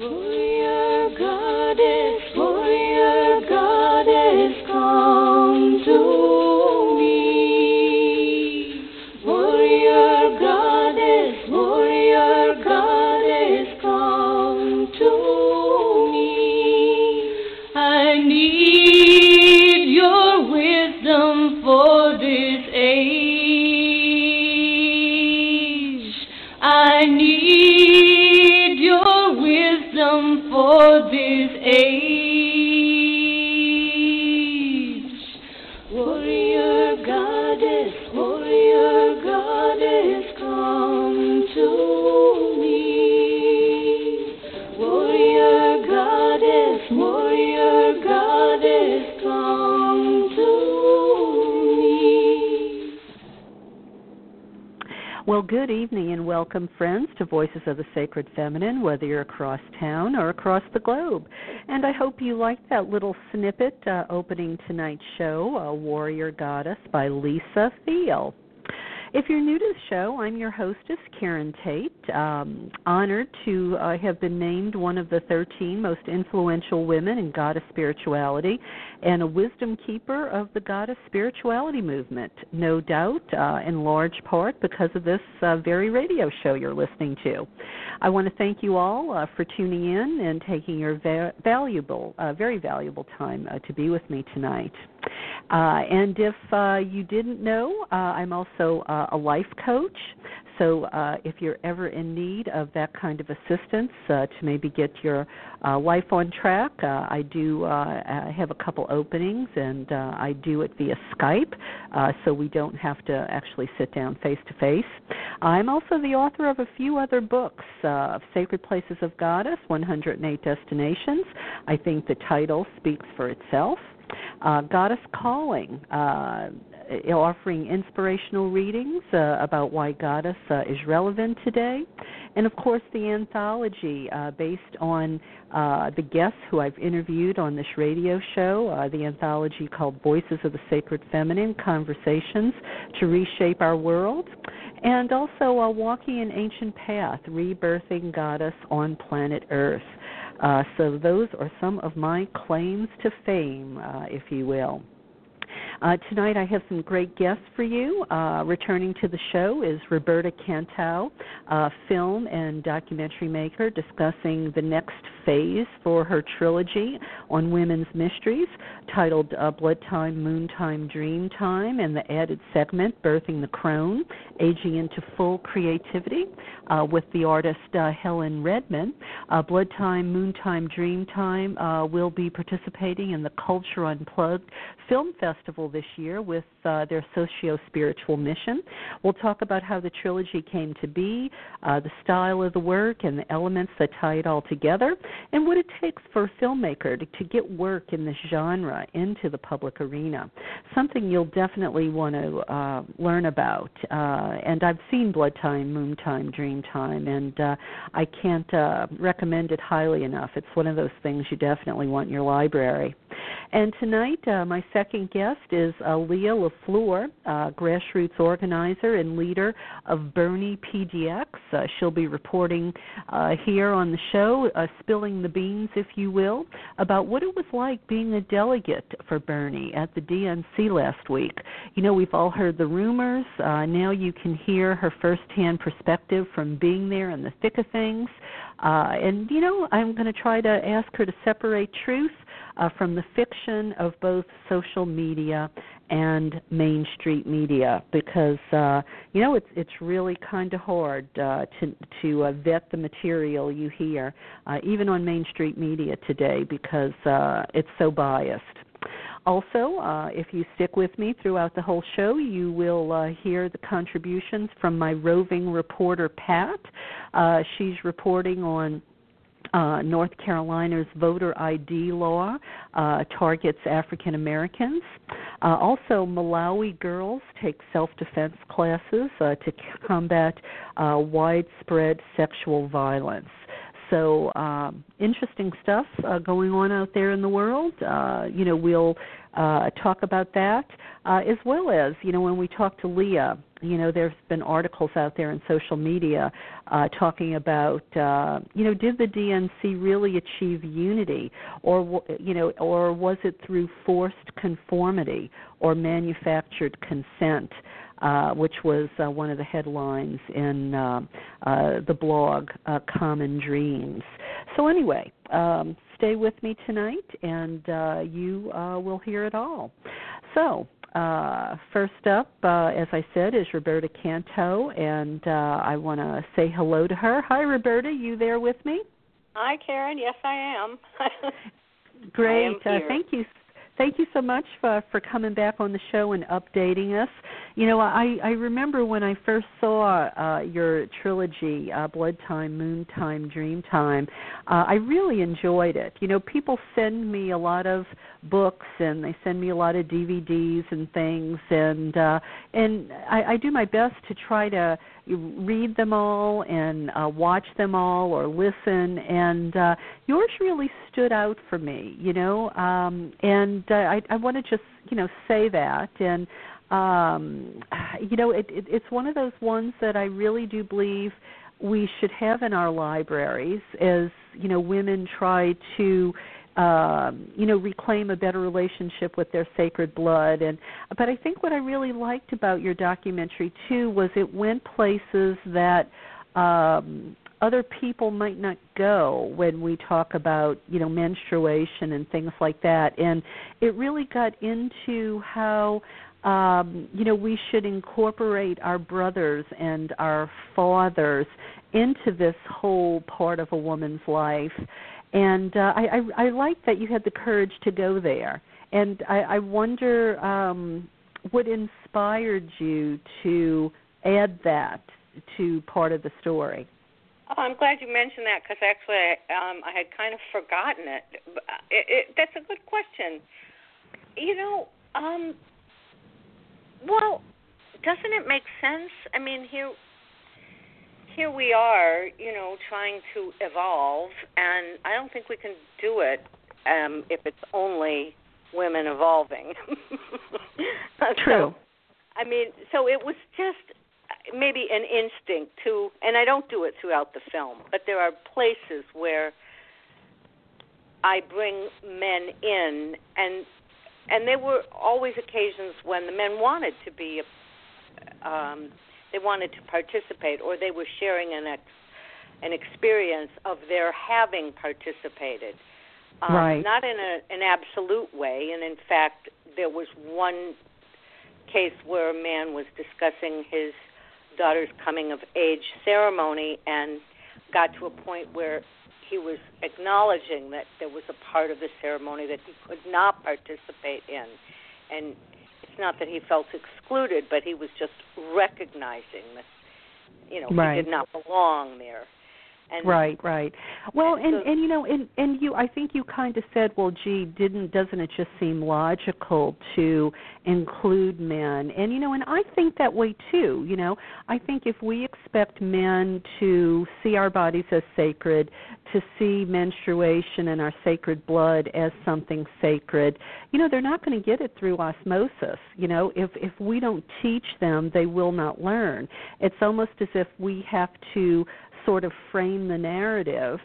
Warrior welcome, friends, to Voices of the Sacred Feminine, whether you're across town or across the globe. And I hope you liked that little snippet uh, opening tonight's show, uh, Warrior Goddess by Lisa Thiel. If you're new to the show, I'm your hostess, Karen Tate. Um, honored to uh, have been named one of the 13 most influential women in goddess spirituality and a wisdom keeper of the goddess spirituality movement. No doubt, uh, in large part, because of this uh, very radio show you're listening to. I want to thank you all uh, for tuning in and taking your va- valuable, uh, very valuable time uh, to be with me tonight. Uh, and if uh, you didn't know, uh, I'm also uh, a life coach. So uh, if you're ever in need of that kind of assistance uh, to maybe get your life on track, I do uh, have a couple openings, and I do it via Skype, so we don't have to actually sit down face to face. I'm also the author of a few other books uh, Sacred Places of Goddess, 108 Destinations. I think the title speaks for itself. Uh, Goddess Calling, uh, offering inspirational readings uh, about why Goddess uh, is relevant today. And of course, the anthology uh, based on uh, the guests who I've interviewed on this radio show, uh, the anthology called Voices of the Sacred Feminine Conversations to Reshape Our World. And also Walking an Ancient Path, Rebirthing Goddess on Planet Earth. Uh, so those are some of my claims to fame, uh, if you will. Uh, tonight I have some great guests for you. Uh, returning to the show is Roberta Cantow, film and documentary maker, discussing the next phase for her trilogy on women's mysteries titled uh, Blood Time, Moon Time, Dream Time, and the added segment Birthing the Crone, Aging into Full Creativity uh, with the artist uh, Helen Redman. Uh, Blood Time, Moon Time, Dream Time uh, will be participating in the Culture Unplugged Film Festival this year with uh, their socio spiritual mission. We'll talk about how the trilogy came to be, uh, the style of the work, and the elements that tie it all together, and what it takes for a filmmaker to, to get work in this genre into the public arena. Something you'll definitely want to uh, learn about. Uh, and I've seen Blood Time, Moon Time, Dream Time, and uh, I can't uh, recommend it highly enough. It's one of those things you definitely want in your library. And tonight, my second guest is uh, Leigha LaFleur, uh, grassroots organizer and leader of Bernie PDX. Uh, she'll be reporting uh, here on the show, uh, spilling the beans, if you will, about what it was like being a delegate for Bernie at the DNC last week. You know, we've all heard the rumors. Uh, now you can hear her firsthand perspective from being there in the thick of things. And, you know, I'm going to try to ask her to separate truth uh, from the fiction of both social media and Main Street media because uh, you know it's it's really kind of hard uh, to to uh, vet the material you hear uh, even on Main Street media today because uh, it's so biased. Also, uh, if you stick with me throughout the whole show, you will uh, hear the contributions from my roving reporter, Pat. Uh, she's reporting on uh, North Carolina's voter ID law uh, targets African Americans. Uh, also, Malawi girls take self defense classes uh, to combat uh, widespread sexual violence. So um, interesting stuff uh, going on out there in the world. Uh, you know, we'll uh, talk about that uh, as well as you know when we talk to Leigha. You know, there's been articles out there in social media uh, talking about uh, you know did the DNC really achieve unity, or you know, or was it through forced conformity or manufactured consent? Uh, which was uh, one of the headlines in uh, uh, the blog uh, Common Dreams. So, anyway, um, stay with me tonight and uh, you uh, will hear it all. So, uh, first up, uh, as I said, is Roberta Cantow, and uh, I want to say hello to her. Hi, Roberta. You there with me? Hi, Karen. Yes, I am. Great. I am uh, thank you thank you so much for for coming back on the show and updating us. You know, I I remember when I first saw uh, your trilogy, uh, Blood Time, Moon Time, Dream Time. Uh, I really enjoyed it. You know, people send me a lot of books and they send me a lot of DVDs and things, and uh, and I, I do my best to try to read them all and uh, watch them all or listen. And uh, yours really stood out for me you know um and uh, i i want to just you know say that. And um you know it, it it's one of those ones that i really do believe we should have in our libraries as you know women try to um, you know reclaim a better relationship with their sacred blood. And but I think what I really liked about your documentary too was it went places that um other people might not go when we talk about you know menstruation and things like that. And it really got into how um, you know we should incorporate our brothers and our fathers into this whole part of a woman's life and uh, I, I I like that you had the courage to go there. And I, I wonder um, what inspired you to add that to part of the story. Oh, I'm glad you mentioned that because actually um, I had kind of forgotten it. It, it. That's a good question. You know, um, well, doesn't it make sense? I mean, here here we are, you know, trying to evolve, and I don't think we can do it um, if it's only women evolving. True. So, I mean, so it was just maybe an instinct to, and I don't do it throughout the film, but there are places where I bring men in, and and there were always occasions when the men wanted to be. Um, they wanted to participate or they were sharing an ex, an experience of their having participated. Um, right. Not in a, an absolute way, and in fact, there was one case where a man was discussing his daughter's coming of age ceremony and got to a point where he was acknowledging that there was a part of the ceremony that he could not participate in and not that he felt excluded, but he was just recognizing that you know right. he did not belong there. And, right, right. Well, and so, and you know, and and you, I think you kind of said, well, gee, didn't doesn't it just seem logical to include men? And you know, and I think that way too. You know, I think if we expect men to see our bodies as sacred, to see menstruation and our sacred blood as something sacred, you know, they're not going to get it through osmosis. You know, if if we don't teach them, they will not learn. It's almost as if we have to sort of frame the narrative.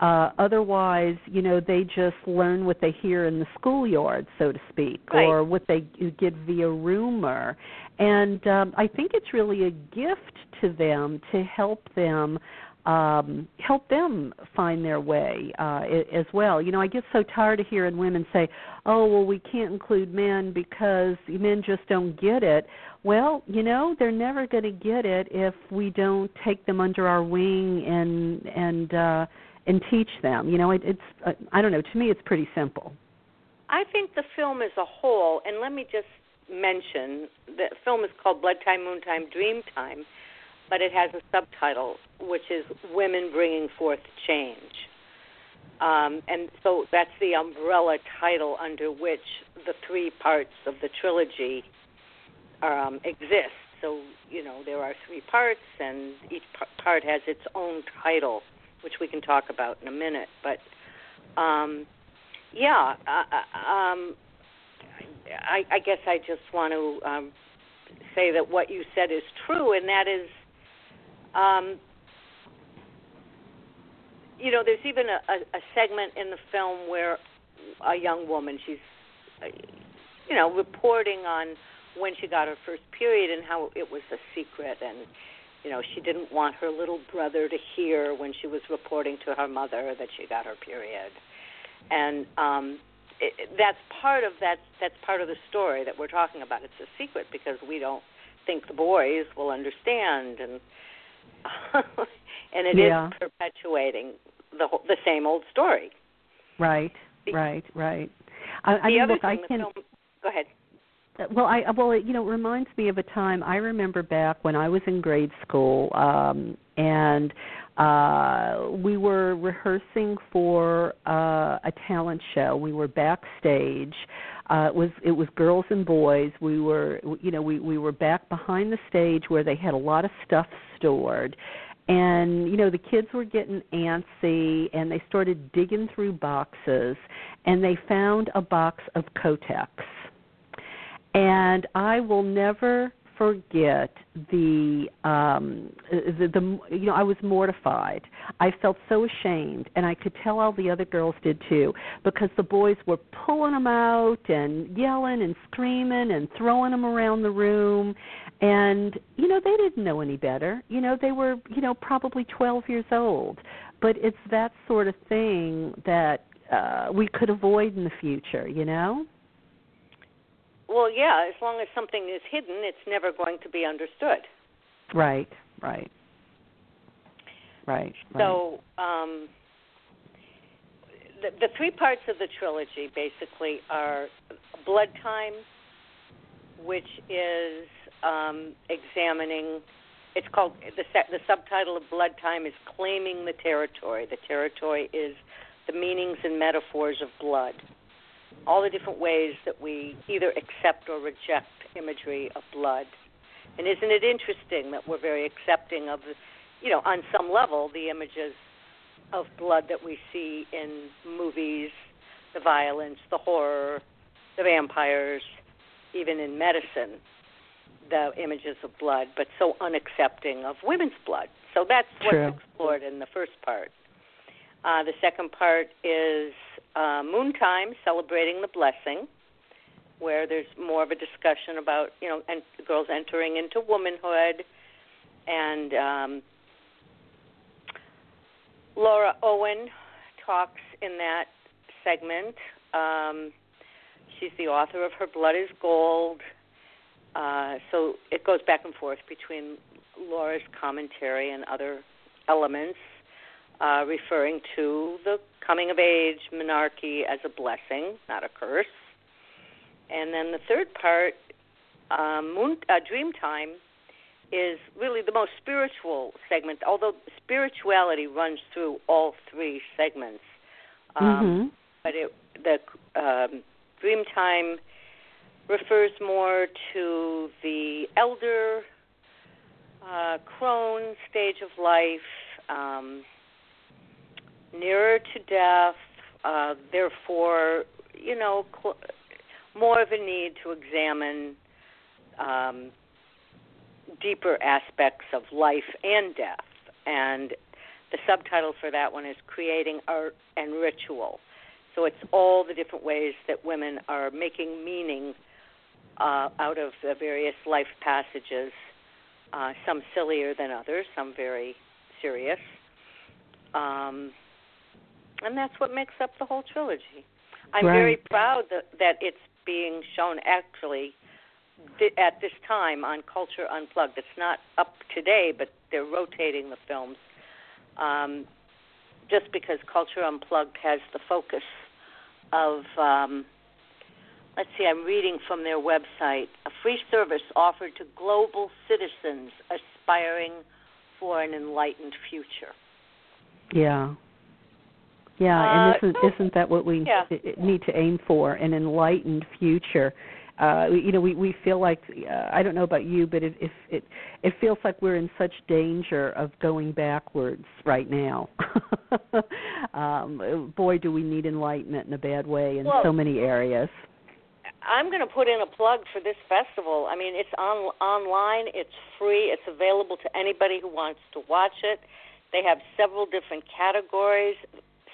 Uh, otherwise, you know, they just learn what they hear in the schoolyard, so to speak, right. or what they get via rumor. And um, I think it's really a gift to them to help them um, help them find their way uh, as well. You know, I get so tired of hearing women say, "Oh, well, we can't include men because men just don't get it." Well, you know, they're never going to get it if we don't take them under our wing and and uh, and teach them. You know, it, it's uh, I don't know. To me, it's pretty simple. I think the film as a whole, and let me just mention the film is called Blood Time, Moon Time, Dream Time but it has a subtitle which is Women Bringing Forth Change. Um, and so that's the umbrella title under which the three parts of the trilogy um, exist. So, you know, there are three parts, and each part has its own title which we can talk about in a minute. But um, yeah, uh, uh, um, I, I guess I just want to um, say that what you said is true, and that is, um, you know, there's even a, a, a segment in the film where a young woman, she's, uh, you know, reporting on when she got her first period and how it was a secret and you know she didn't want her little brother to hear when she was reporting to her mother that she got her period. And um it, that's part of that that's part of the story that we're talking about. It's a secret because we don't think the boys will understand and and it yeah. is perpetuating the whole, the same old story. Right right right. I, I the mean other look thing i the can film, go ahead. Well i well it, you know it reminds me of a time i remember back when i was in grade school um and uh we were rehearsing for uh a talent show. We were backstage. Uh it was it was girls and boys. We were you know we we were back behind the stage where they had a lot of stuff stored. And you know the kids were getting antsy and they started digging through boxes and they found a box of kotex. And I will never forget the um the, the you know I was mortified. I felt so ashamed and I could tell all the other girls did too because the boys were pulling them out and yelling and screaming and throwing them around the room and you know they didn't know any better. You know they were you know probably 12 years old. But it's that sort of thing that uh we could avoid in the future, you know? Well, yeah, as long as something is hidden, it's never going to be understood. Right, right. Right. So, um, the, the three parts of the trilogy basically are Blood Time, which is um, examining. It's called the the subtitle of Blood Time is claiming the territory. The territory is the meanings and metaphors of blood all the different ways that we either accept or reject imagery of blood. And isn't it interesting that we're very accepting of, you know, on some level, the images of blood that we see in movies, the violence, the horror, the vampires, even in medicine, the images of blood, but so unaccepting of women's blood. So that's what's True. explored in the first part. Uh, the second part is uh, Moontime, celebrating the blessing, where there's more of a discussion about you know and girls entering into womanhood, and um, Lara Owen talks in that segment. Um, she's the author of Her Blood Is Gold. Uh, so it goes back and forth between Lara's commentary and other elements uh, referring to the coming of age menarche as a blessing, not a curse. And then the third part, um, moon, uh, Dream Time, is really the most spiritual segment, although spirituality runs through all three segments. Um, mm-hmm. But it, the um, Dream Time refers more to the elder uh, crone stage of life. Um, nearer to death, uh, therefore, you know, cl- more of a need to examine um, deeper aspects of life and death. And the subtitle for that one is Creating Art and Ritual. So it's all the different ways that women are making meaning uh, out of the various life passages, uh, some sillier than others, some very serious. Um, and that's what makes up the whole trilogy. I'm right. very proud that, that it's being shown actually th- at this time on Culture Unplugged. It's not up today, but they're rotating the films. Um, just because Culture Unplugged has the focus of, um, let's see, I'm reading from their website, a free service offered to global citizens aspiring for an enlightened future. Yeah. Yeah, Uh, and isn't isn't that what we yeah. need to aim for? An enlightened future. uh, you know, we we feel like uh, I don't know about you, but it it it, it feels like we're in such danger of going backwards right now. um, boy, do we need enlightenment in a bad way in well, so many areas. I'm going to put in a plug for this festival. I mean, it's on online, it's free, it's available to anybody who wants to watch it. They have several different categories.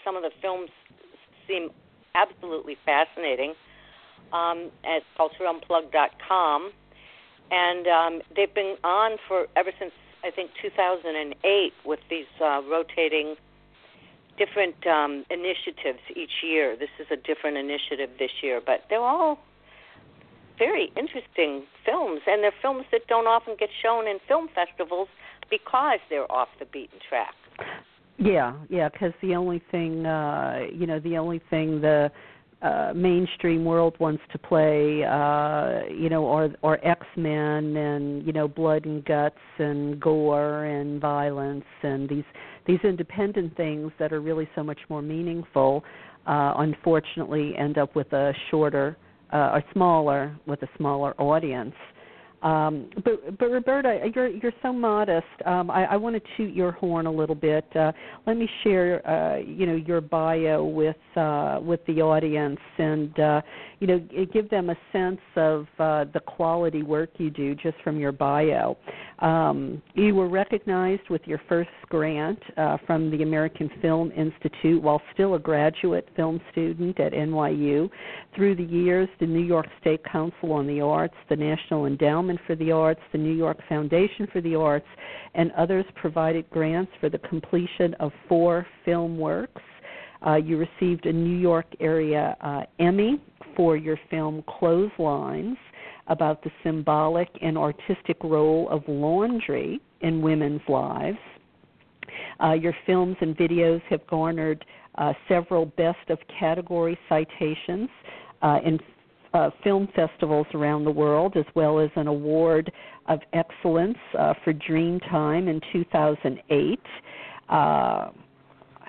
Some of the films seem absolutely fascinating. Um, at cultureunplugged.com, and um, they've been on for ever since I think 2008 with these uh, rotating different um, initiatives each year. This is a different initiative this year, but they're all very interesting films, and they're films that don't often get shown in film festivals because they're off the beaten track. Yeah, yeah, because the only thing, uh, you know, the only thing the uh, mainstream world wants to play, uh, you know, or or X Men and you know blood and guts and gore and violence and these these independent things that are really so much more meaningful. Uh, unfortunately, end up with a shorter uh, or smaller with a smaller audience. Um, but but Roberta, you're you're so modest. Um, I, I want to toot your horn a little bit. Uh, let me share, uh, you know, your bio with uh, with the audience, and uh, you know, give them a sense of uh, the quality work you do just from your bio. Um, you were recognized with your first grant uh, from the American Film Institute while still a graduate film student at NYU. Through the years, the New York State Council on the Arts, the National Endowment for the Arts, the New York Foundation for the Arts, and others provided grants for the completion of four film works. Uh, you received a New York area uh, Emmy for your film Clotheslines about the symbolic and artistic role of laundry in women's lives. Uh, your films and videos have garnered uh, several best of category citations uh, in uh, film festivals around the world, as well as an award of excellence uh, for Dreamtime in 2008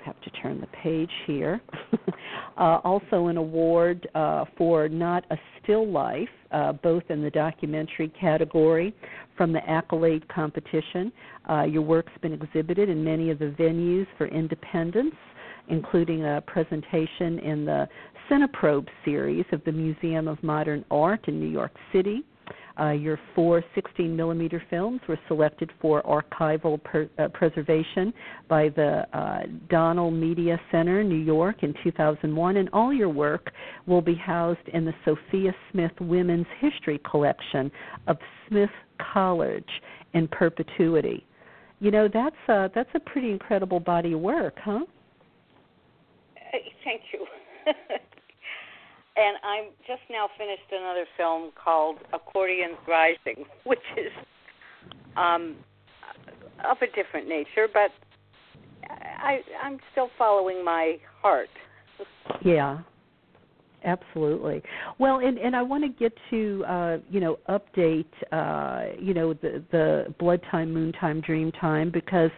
have to turn the page here. uh, also, an award uh, for Not a Still Life, uh, both in the documentary category from the Accolade competition. Uh, your work's been exhibited in many of the venues for independence, including a presentation in the Cineprobe series of the Museum of Modern Art in New York City. Uh, your four 16 millimeter films were selected for archival per, uh, preservation by the uh, Donnell Media Center, New York, in 2001, and all your work will be housed in the Sophia Smith Women's History Collection of Smith College in perpetuity. You know, that's a, that's a pretty incredible body of work, huh? Thank you. and I'm just now finished another film called Accordions Rising, which is um, of a different nature, but I, I'm still following my heart. Yeah, absolutely. Well, and and I want to get to uh, you know update uh, you know the the blood time, moon time, dream time because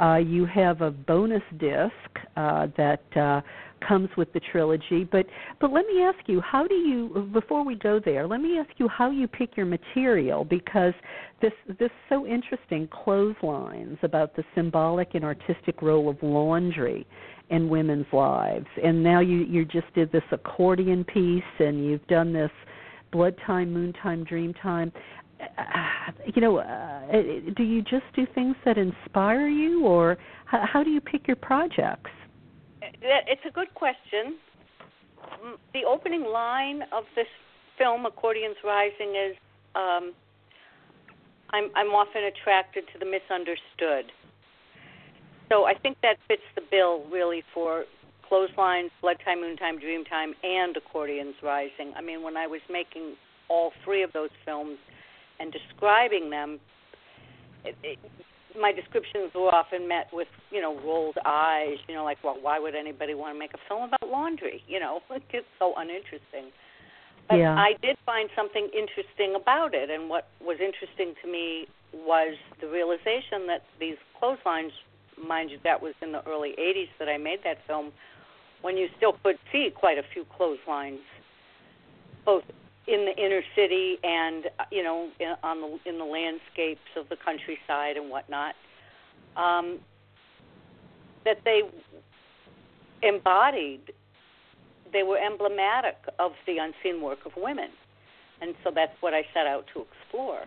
uh, you have a bonus disc uh, that. Uh, comes with the trilogy. But but let me ask you, how do you before we go there, let me ask you how you pick your material because this this so interesting clotheslines about the symbolic and artistic role of laundry in women's lives. And now you you just did this accordion piece and you've done this blood time, moon time, dream time uh, you know, uh, do you just do things that inspire you, or how, how do you pick your projects? It's a good question. The opening line of this film, Accordions Rising, is um, I'm, I'm often attracted to the misunderstood. So I think that fits the bill really for Clotheslines, Blood Time, Moon Time, Dream Time, and Accordions Rising. I mean, when I was making all three of those films and describing them, it, it, my descriptions were often met with, you know, rolled eyes, you know, like, well, why would anybody want to make a film about laundry? You know, it's so uninteresting. But yeah. I did find something interesting about it, and what was interesting to me was the realization that these clotheslines, mind you, that was in the early 80s that I made that film, when you still could see quite a few clotheslines, both in the inner city and uh, you know in, on the in the landscapes of the countryside and whatnot. Um, that they embodied, they were emblematic of the unseen work of women, and so that's what I set out to explore.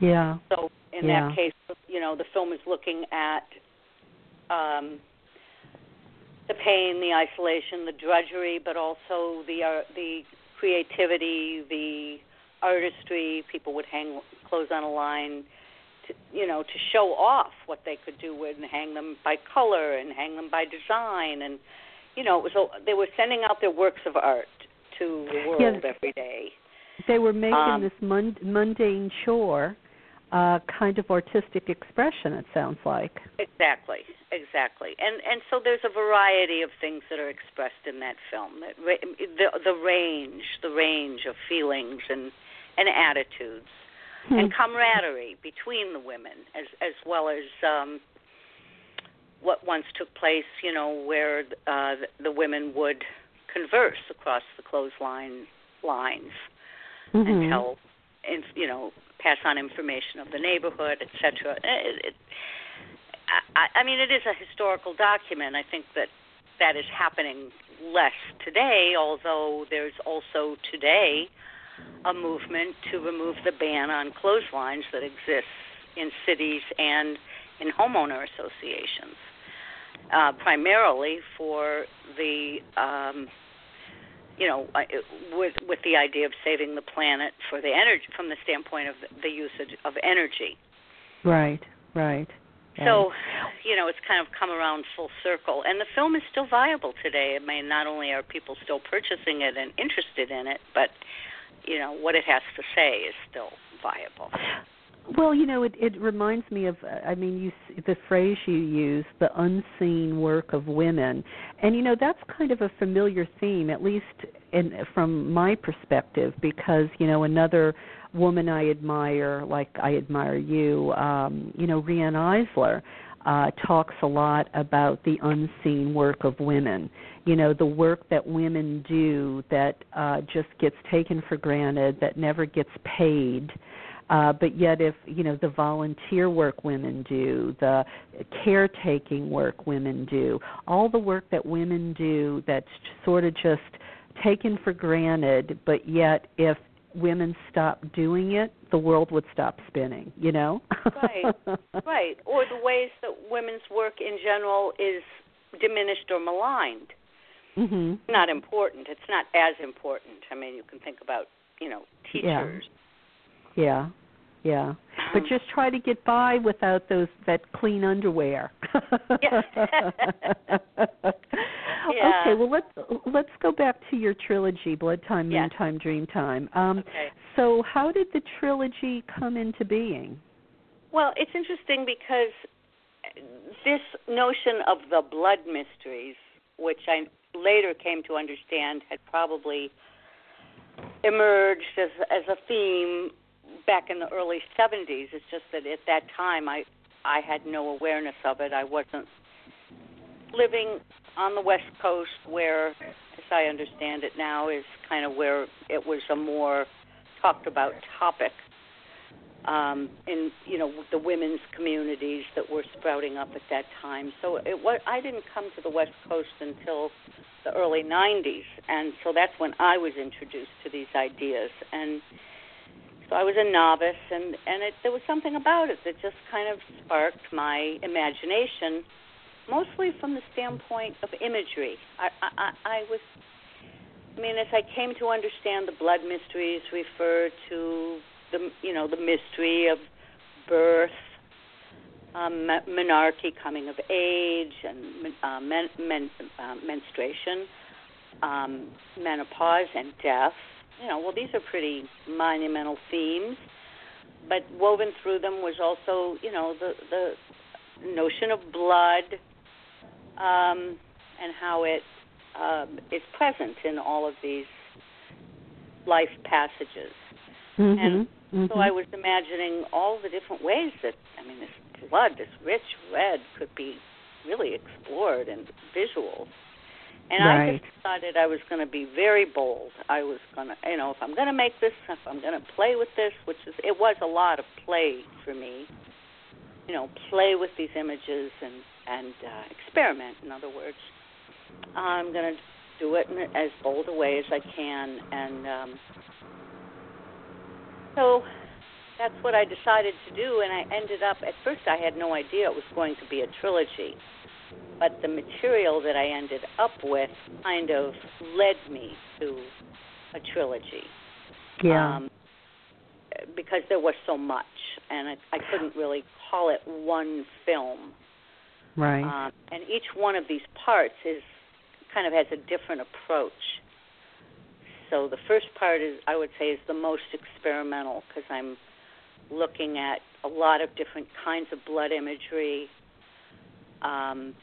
Yeah. So in Yeah. that case, you know, the film is looking at um, the pain, the isolation, the drudgery, but also the uh, the creativity, the artistry. People would hang clothes on a line, to, you know, to show off what they could do with, and hang them by color and hang them by design, and you know, it was a, they were sending out their works of art to the world every day. They were making Um, this mun- mundane chore uh kind of artistic expression it sounds like. Exactly, exactly, and and so there's a variety of things that are expressed in that film. The the range, the range of feelings and and attitudes, Hmm. and camaraderie between the women, as as well as um, what once took place. You know, where uh, the, the women would converse across the clothesline lines Mhm. and tell, and you know, pass on information of the neighborhood, etc. It, it, I, I mean, it is a historical document. I think that that is happening less today, although there's also today a movement to remove the ban on clotheslines that exists in cities and in homeowner associations, uh, primarily for the um, you know, I- with with the idea of saving the planet for the energy from the standpoint of the usage of energy. Right, right. So, you know, it's kind of come around full circle, and the film is still viable today. I mean, not only are people still purchasing it and interested in it, but you know what it has to say is still viable. Well, you know, it it reminds me of I mean, you the phrase you use, the unseen work of women. And you know, that's kind of a familiar theme at least in from my perspective because, you know, another woman I admire like I admire you, um, you know, Riane Eisler uh talks a lot about the unseen work of women. You know, the work that women do that uh just gets taken for granted, that never gets paid but yet if you know the volunteer work women do the caretaking work women do all the work that women do that's sort of just taken for granted but yet if women stop doing it the world would stop spinning you know Right. right. Or the ways that women's work in general is diminished or maligned. mhm Not important. It's not as important. I mean, you can think about, you know, teachers. yeah yeah Yeah. but Um, just try to get by without those that clean underwear. Yeah. Yeah. Okay, well let's let's go back to your trilogy, Blood Time. Moon Time, Dream Time. Um, okay. So, how did the trilogy come into being? Well, it's interesting because this notion of the blood mysteries, which I later came to understand had probably emerged as as a theme back in the early 70s. It's just that at that time I I had no awareness of it. I wasn't living on the West Coast where as I understand it now is kind of where it was a more talked about topic um, in you know the women's communities that were sprouting up at that time. So it was I didn't come to the West Coast until the early 90s, and so that's when I was introduced to these ideas. And so I was a novice, and and it, there was something about it that just kind of sparked my imagination, mostly from the standpoint of imagery. I I, I was. I mean, as I came to understand the blood mysteries refer to the you know the mystery of birth, um, menarche, coming of age, and uh, men, men, uh, menstruation, um, menopause, and death. You know, well, these are pretty monumental themes, but woven through them was also you know the the notion of blood um, and how it um, is present in all of these life passages. Mhm. So I was imagining all the different ways that I mean this blood, this rich red, could be really explored in visuals. And right. I just decided I was going to be very bold. I was going to, you know, if I'm going to make this, if I'm going to play with this, which is, it was a lot of play for me. You know, play with these images and and uh, experiment. In other words, I'm going to do it in as bold a way as I can, and um, so that's what I decided to do. And I ended up. At first, I had no idea it was going to be a trilogy but the material that I ended up with kind of led me to a trilogy. Yeah. Um, because there was so much, and I, I couldn't really call it one film. right. Um, and each one of these parts is kind of has a different approach. So the first part is, I would say, is the most experimental because I'm looking at a lot of different kinds of blood imagery. Um,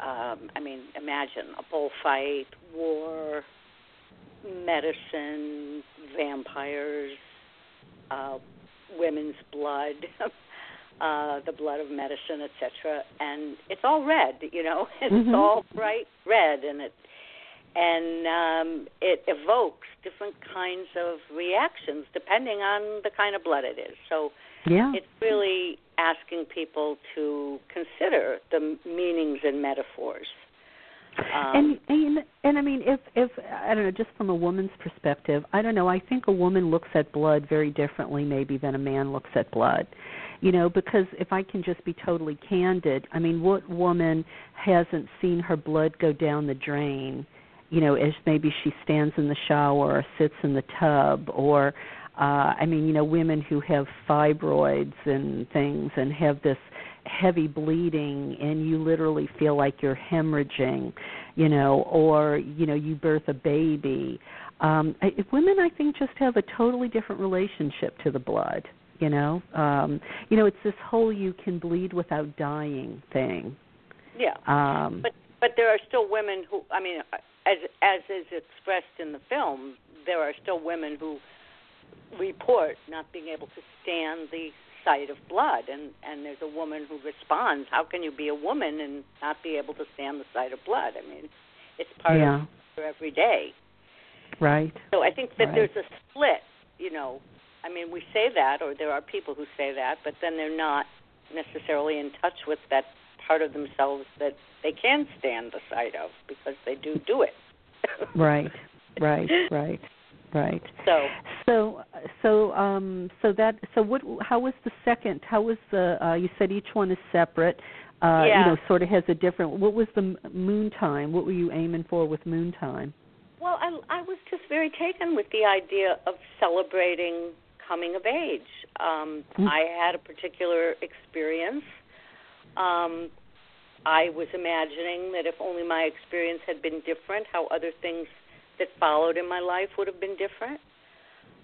um, I mean, imagine a bullfight, war, medicine, vampires, uh, women's blood, uh, the blood of medicine, etc. And it's all red, you know. It's Mhm. all bright red, and it and um, it evokes different kinds of reactions depending on the kind of blood it is. So yeah. it's really asking people to consider the meanings and metaphors. Um, and and and I mean, if if I don't know, just from a woman's perspective, I don't know. I think a woman looks at blood very differently, maybe than a man looks at blood. You know, because if I can just be totally candid, I mean, what woman hasn't seen her blood go down the drain? You know, as maybe she stands in the shower or sits in the tub, or uh, I mean, you know, women who have fibroids and things and have this heavy bleeding and you literally feel like you're hemorrhaging, you know, or you know, you birth a baby. Um I, women I think just have a totally different relationship to the blood, you know. Um you know, it's this whole you can bleed without dying thing. yeah, Um but but there are still women who, I mean, as as is expressed in the film, there are still women who report not being able to stand the sight of blood and and there's a woman who responds how can you be a woman and not be able to stand the sight of blood i mean it's part yeah, of every day right. so i think that Right. there's a split you know i mean we say that or there are people who say that but then they're not necessarily in touch with that part of themselves that they can stand the sight of because they do do it Right. Right, right. Right. so So so um so that so what how was the second how was the uh you said each one is separate uh Yeah. you know sort of has a different what was the moon time what were you aiming for with moon time Well, I, I was just very taken with the idea of celebrating coming of age. Um, Mm. I had a particular experience. Um, I was imagining that if only my experience had been different, how other things that followed in my life would have been different.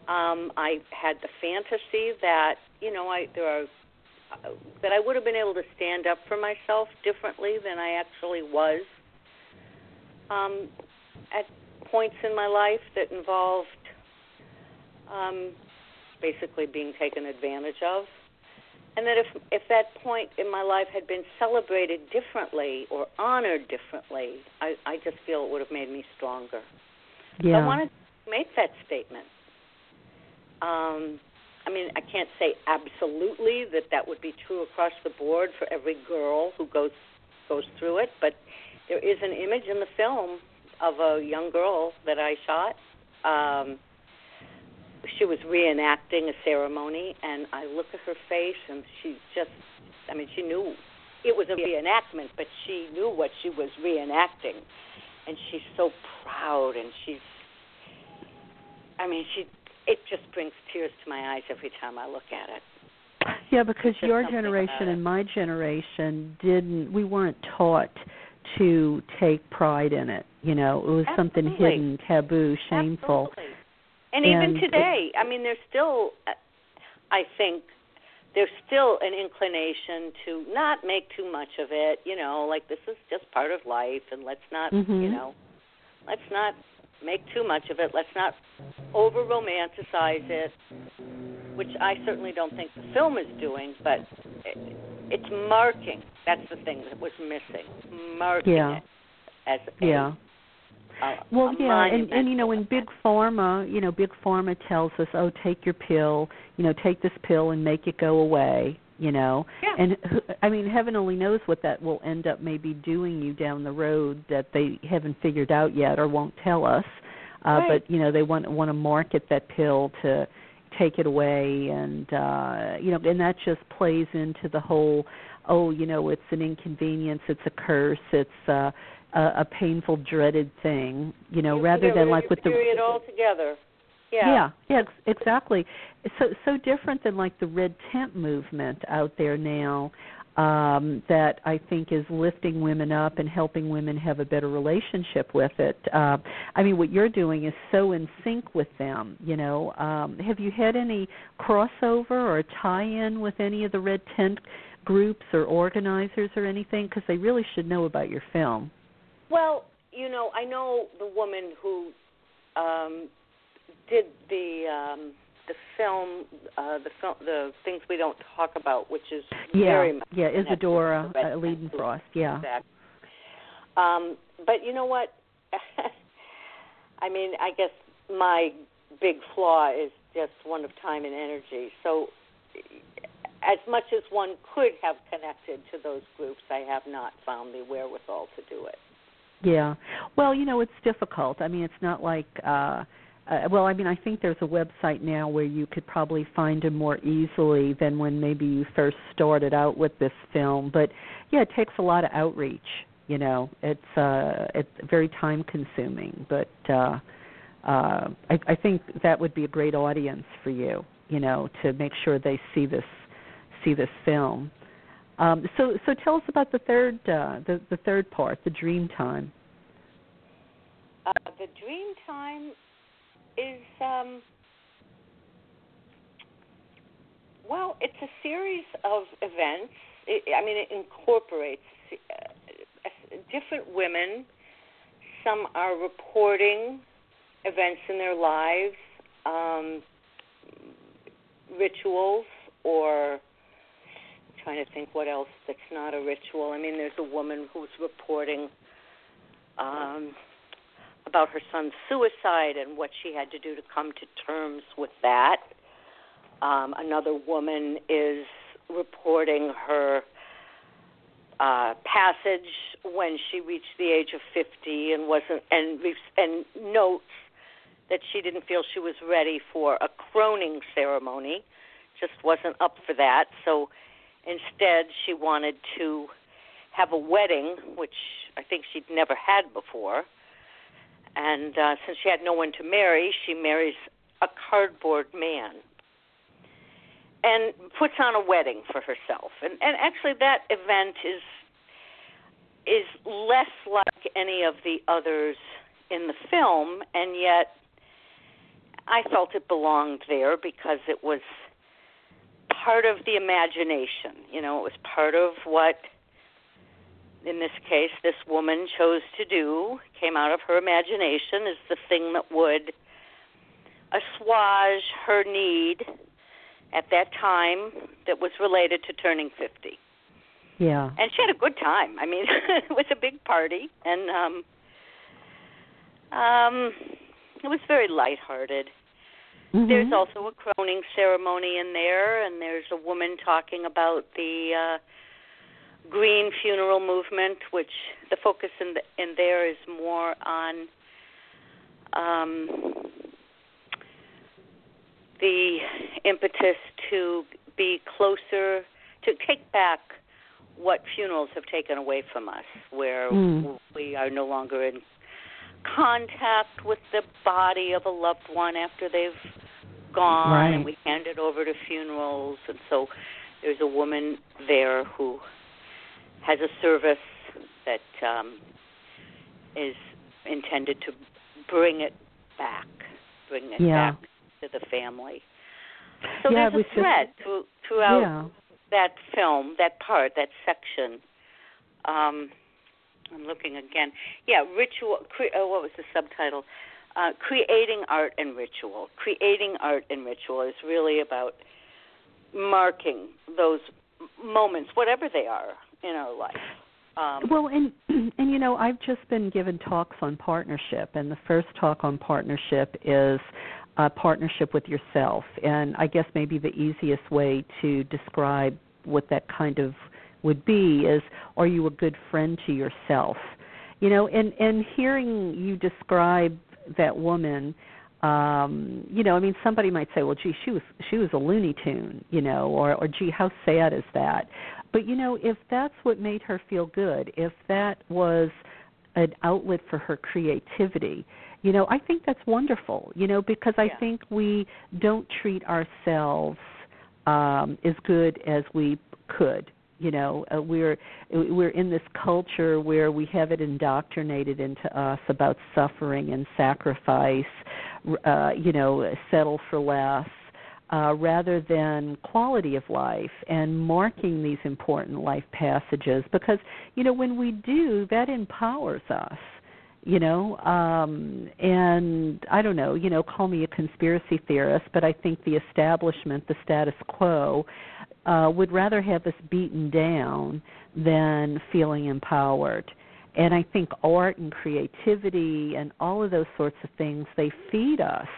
Um, I had the fantasy that you know I there are that I would have been able to stand up for myself differently than I actually was. Um, at points in my life that involved um, basically being taken advantage of. And that if if that point in my life had been celebrated differently or honored differently, I, I just feel it would have made me stronger. Yeah I wanted to make that statement. Um, I mean, I can't say absolutely that that would be true across the board for every girl who goes goes through it, but there is an image in the film of a young girl that I shot. Um, she was reenacting a ceremony, and I look at her face, and she just, I mean, she knew it was a reenactment, but she knew what she was reenacting. And she's so proud, and she's, I mean, she, it just brings tears to my eyes every time I look at it. yeah because just your generation and my generation didn't we weren't taught to take pride in it you know it was something hidden taboo shameful Absolutely. And, And even today, I mean, there's still, uh, I think, there's still an inclination to not make too much of it. You know, like this is just part of life, and let's not, you Mhm. know, let's not make too much of it. Let's not over romanticize it, which I certainly don't think the film is doing, but it, it's marking. That's the thing that was missing, marking Yeah. it as a Yeah. A, Well, yeah, and and you know, in big pharma, you know, big pharma tells us, "Oh, take your pill, you know, take this pill and make it go away." You know, Yeah. and I mean, heaven only knows what that will end up maybe doing you down the road that they haven't figured out yet or won't tell us. Uh, Right. But you know, they want want to market that pill to take it away, and uh, you know, and that just plays into the whole. Oh, you know, it's an inconvenience, it's a curse, it's uh, a, a painful, dreaded thing. You know, You rather than like with the period altogether. Yeah. yeah, yeah, ex- exactly. So so different than like the red tent movement out there now um that I think is lifting women up and helping women have a better relationship with it. Uh, I mean what you're doing is so in sync with them, you know. Um have you had any crossover or tie-in with any of the red tent groups or organizers or anything because they really should know about your film. Well, you know, I know the woman who um did the um the film uh the film the things we don't talk about which is Yeah, very much yeah, Isadora uh, yeah. Exactly. Um, but you know what? I mean, I guess my big flaw is just one of time and energy. So, as much as one could have connected to those groups, I have not found the wherewithal to do it. Yeah. Well, you know, it's difficult. I mean, it's not like uh uh, well, I mean, I think there's a website now where you could probably find them more easily than when maybe you first started out with this film. But yeah, it takes a lot of outreach. You know, it's uh, it's very time consuming. But uh, uh, I, I think that would be a great audience for you. You know, to make sure they see this see this film. Um, so so tell us about the third uh, the the third part, the dream time. Uh, the dream time is um, well, it's a series of events. It, I mean, it incorporates uh, different women. Some are reporting events in their lives, um, rituals, or trying to think what else that's not a ritual. I mean, there's a woman who's reporting. Um, about her son's suicide and what she had to do to come to terms with that. Um, another woman is reporting her uh, passage when she reached the age of 50 and wasn't and and notes that she didn't feel she was ready for a croning ceremony, just wasn't up for that. So instead, she wanted to have a wedding, which I think she'd never had before and uh, since she had no one to marry, she marries a cardboard man and puts on a wedding for herself. And and actually, that event is is less like any of the others in the film, and yet I felt it belonged there because it was part of the imagination. You know, it was part of what in this case, this woman chose to do, came out of her imagination, is the thing that would assuage her need at that time that was related to turning 50. Yeah. And she had a good time. I mean, it was a big party, and um, um, it was very lighthearted. Mhm. There's also a croning ceremony in there, and there's a woman talking about the uh, green funeral movement, which the focus in the, in there is more on um, the impetus to be closer, to take back what funerals have taken away from us, where Mm. we are no longer in contact with the body of a loved one after they've gone, Right. and we hand it over to funerals, and so there's a woman there who has a service that um, is intended to bring it back, bring it Yeah. back to the family. So Yeah, there's a just- thread through, throughout yeah. that film, that part, that section. Um, I'm looking again. Yeah, ritual. Cre- uh, what was the subtitle? Uh, creating art and ritual. Creating art and ritual is really about marking those moments, whatever they are, in our life. Um, well, and and you know, I've just been given talks on partnership, and the first talk on partnership is partnership with yourself. And I guess maybe the easiest way to describe what that kind of would be is, are you a good friend to yourself? You know, and and hearing you describe that woman um you know i mean somebody might say well gee she was she was a looney tune you know or or gee how sad is that but you know if that's what made her feel good if that was an outlet for her creativity you know i think that's wonderful you know because i Yeah. think we don't treat ourselves um as good as we could you know uh, we're we're in this culture where we have it indoctrinated into us about suffering and sacrifice uh you know settle for less uh, rather than quality of life and marking these important life passages. Because you know when we do that empowers us you know um and i don't know you know call me a conspiracy theorist but i think the establishment the status quo uh would rather have us beaten down than feeling empowered. And i think art and creativity and all of those sorts of things they feed us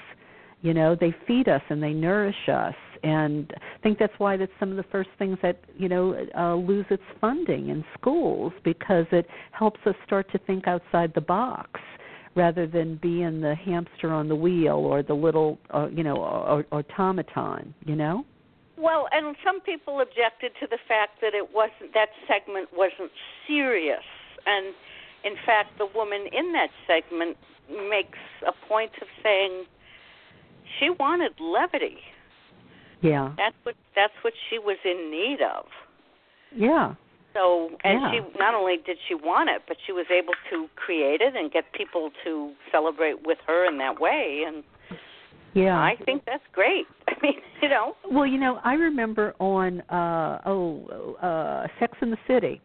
you know they feed us and they nourish us. And i think that's why that's some of the first things that you know uh, lose its funding in schools because it helps us start to think outside the box rather than being the hamster on the wheel or the little uh, you know automaton you know Well, and some people objected to the fact that it wasn't that segment wasn't serious, and in fact, the woman in that segment makes a point of saying she wanted levity. yeah That's what that's what she was in need of. yeah So, and Yeah. she not only did she want it, but she was able to create it and get people to celebrate with her in that way. And yeah I think that's great. I mean, you know, Well, you know, I remember on uh oh uh Sex in the City.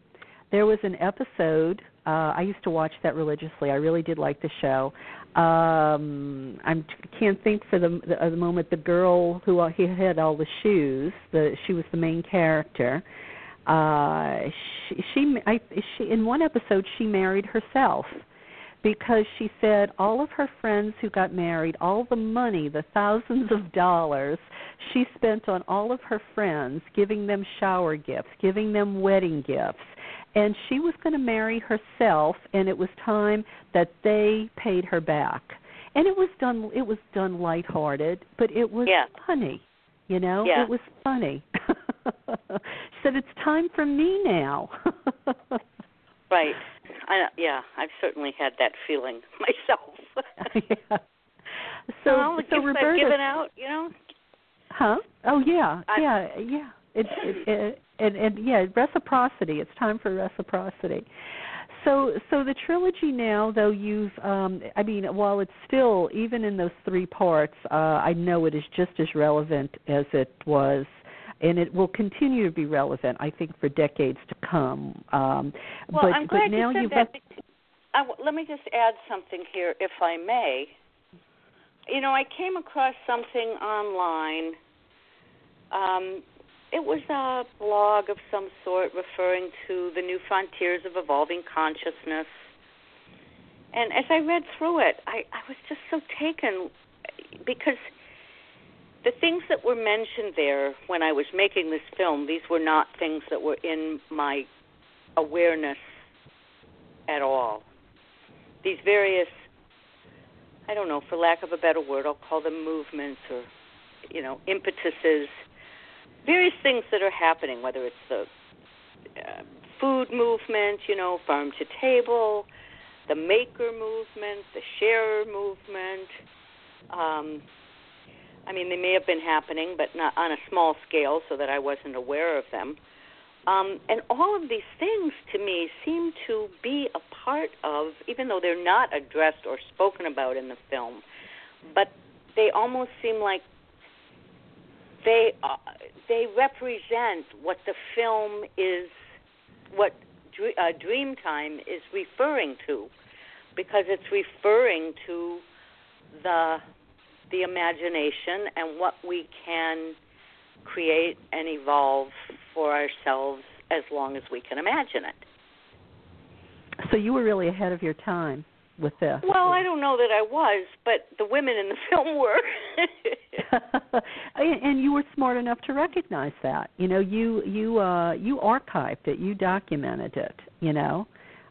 There was an episode uh I used to watch that religiously. I really did like the show. Um I can't think for the the, uh, the moment the girl who uh, he had all the shoes, the she was the main character. Uh she she I she in one episode she married herself because she said all of her friends who got married, all the money, the thousands of dollars she spent on all of her friends, giving them shower gifts, giving them wedding gifts. And she was going to marry herself and it was time that they paid her back. And it was done it was done lighthearted, but it was Yeah. funny. You know, Yeah. it was funny. she said it's time for me now. right? I, yeah, I've certainly had that feeling myself. yeah. So, well, the so gifts Roberta, I've given out, you know, huh? Oh yeah, I- yeah, yeah. It, it, it, and and yeah, reciprocity. It's time for reciprocity. So, so the trilogy now, though you've, um, I mean, while it's still even in those three parts, uh, I know it is just as relevant as it was and it will continue to be relevant, I think, for decades to come. Um, Well, but, I'm but glad now you said that. got bec- let me just add something here, if I may. You know, I came across something online. Um, it was a blog of some sort referring to the new frontiers of evolving consciousness. And as I read through it, I, I was just so taken because the things that were mentioned there when I was making this film, these were not things that were in my awareness at all. These various, I don't know, for lack of a better word, I'll call them movements or, you know, impetuses, various things that are happening, whether it's the uh, food movement, you know, farm to table, the maker movement, the sharer movement. Um, I mean, they may have been happening, but not on a small scale, so that I wasn't aware of them. Um, and all of these things to me seem to be a part of, even though they're not addressed or spoken about in the film, but they almost seem like they uh, they represent what the film is, what Dr- uh, Dreamtime is referring to, because it's referring to the the imagination and what we can create and evolve for ourselves as long as we can imagine it. So you were really ahead of your time with this. Well, I don't know that I was, but the women in the film were. and you were smart enough to recognize that. You know, you you uh you archived it, you documented it, you know.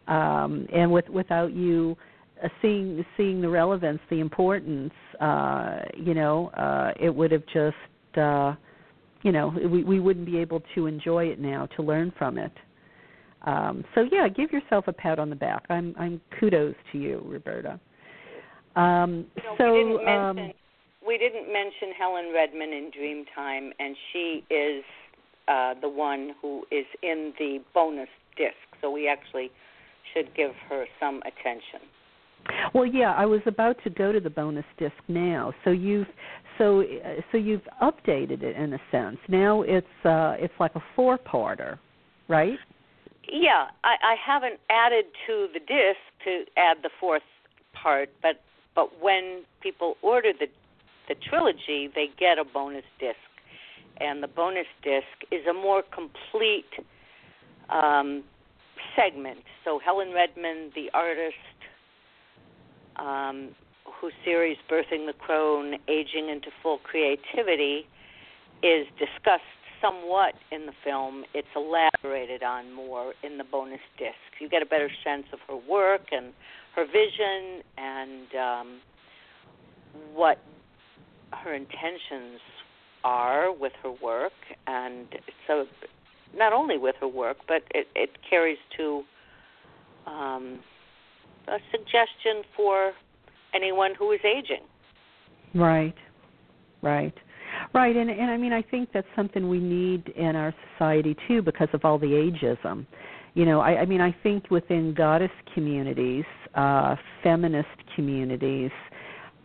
Um and with without you uh, seeing seeing the relevance, the importance, uh, you know, uh it would have just uh you know, we we wouldn't be able to enjoy it now, to learn from it. Um, so yeah, give yourself a pat on the back. I'm I'm kudos to you, Roberta. Um, so we didn't um, mention we didn't mention Helen Redman in Dreamtime, and she is uh, the one who is in the bonus disc. So we actually should give her some attention. Well, yeah, I was about to go to the bonus disc now. So you've so uh, so you've updated it in a sense. Now it's uh it's like a four-parter, right? Yeah, I, I haven't added to the disc to add the fourth part, but but when people order the the trilogy, they get a bonus disc, and the bonus disc is a more complete um, segment. So Helen Redman, the artist, um, whose series Birthing the Crone, Aging into Full Creativity, is discussed somewhat in the film. It's elaborated on more in the bonus disc. You get a better sense of her work and her vision and um, what her intentions are with her work, and so not only with her work, but it, it carries to um, a suggestion for anyone who is aging. Right, right, right, and and I mean I think that's something we need in our society too because of all the ageism. You know, I, I mean I think within goddess communities, uh, feminist communities,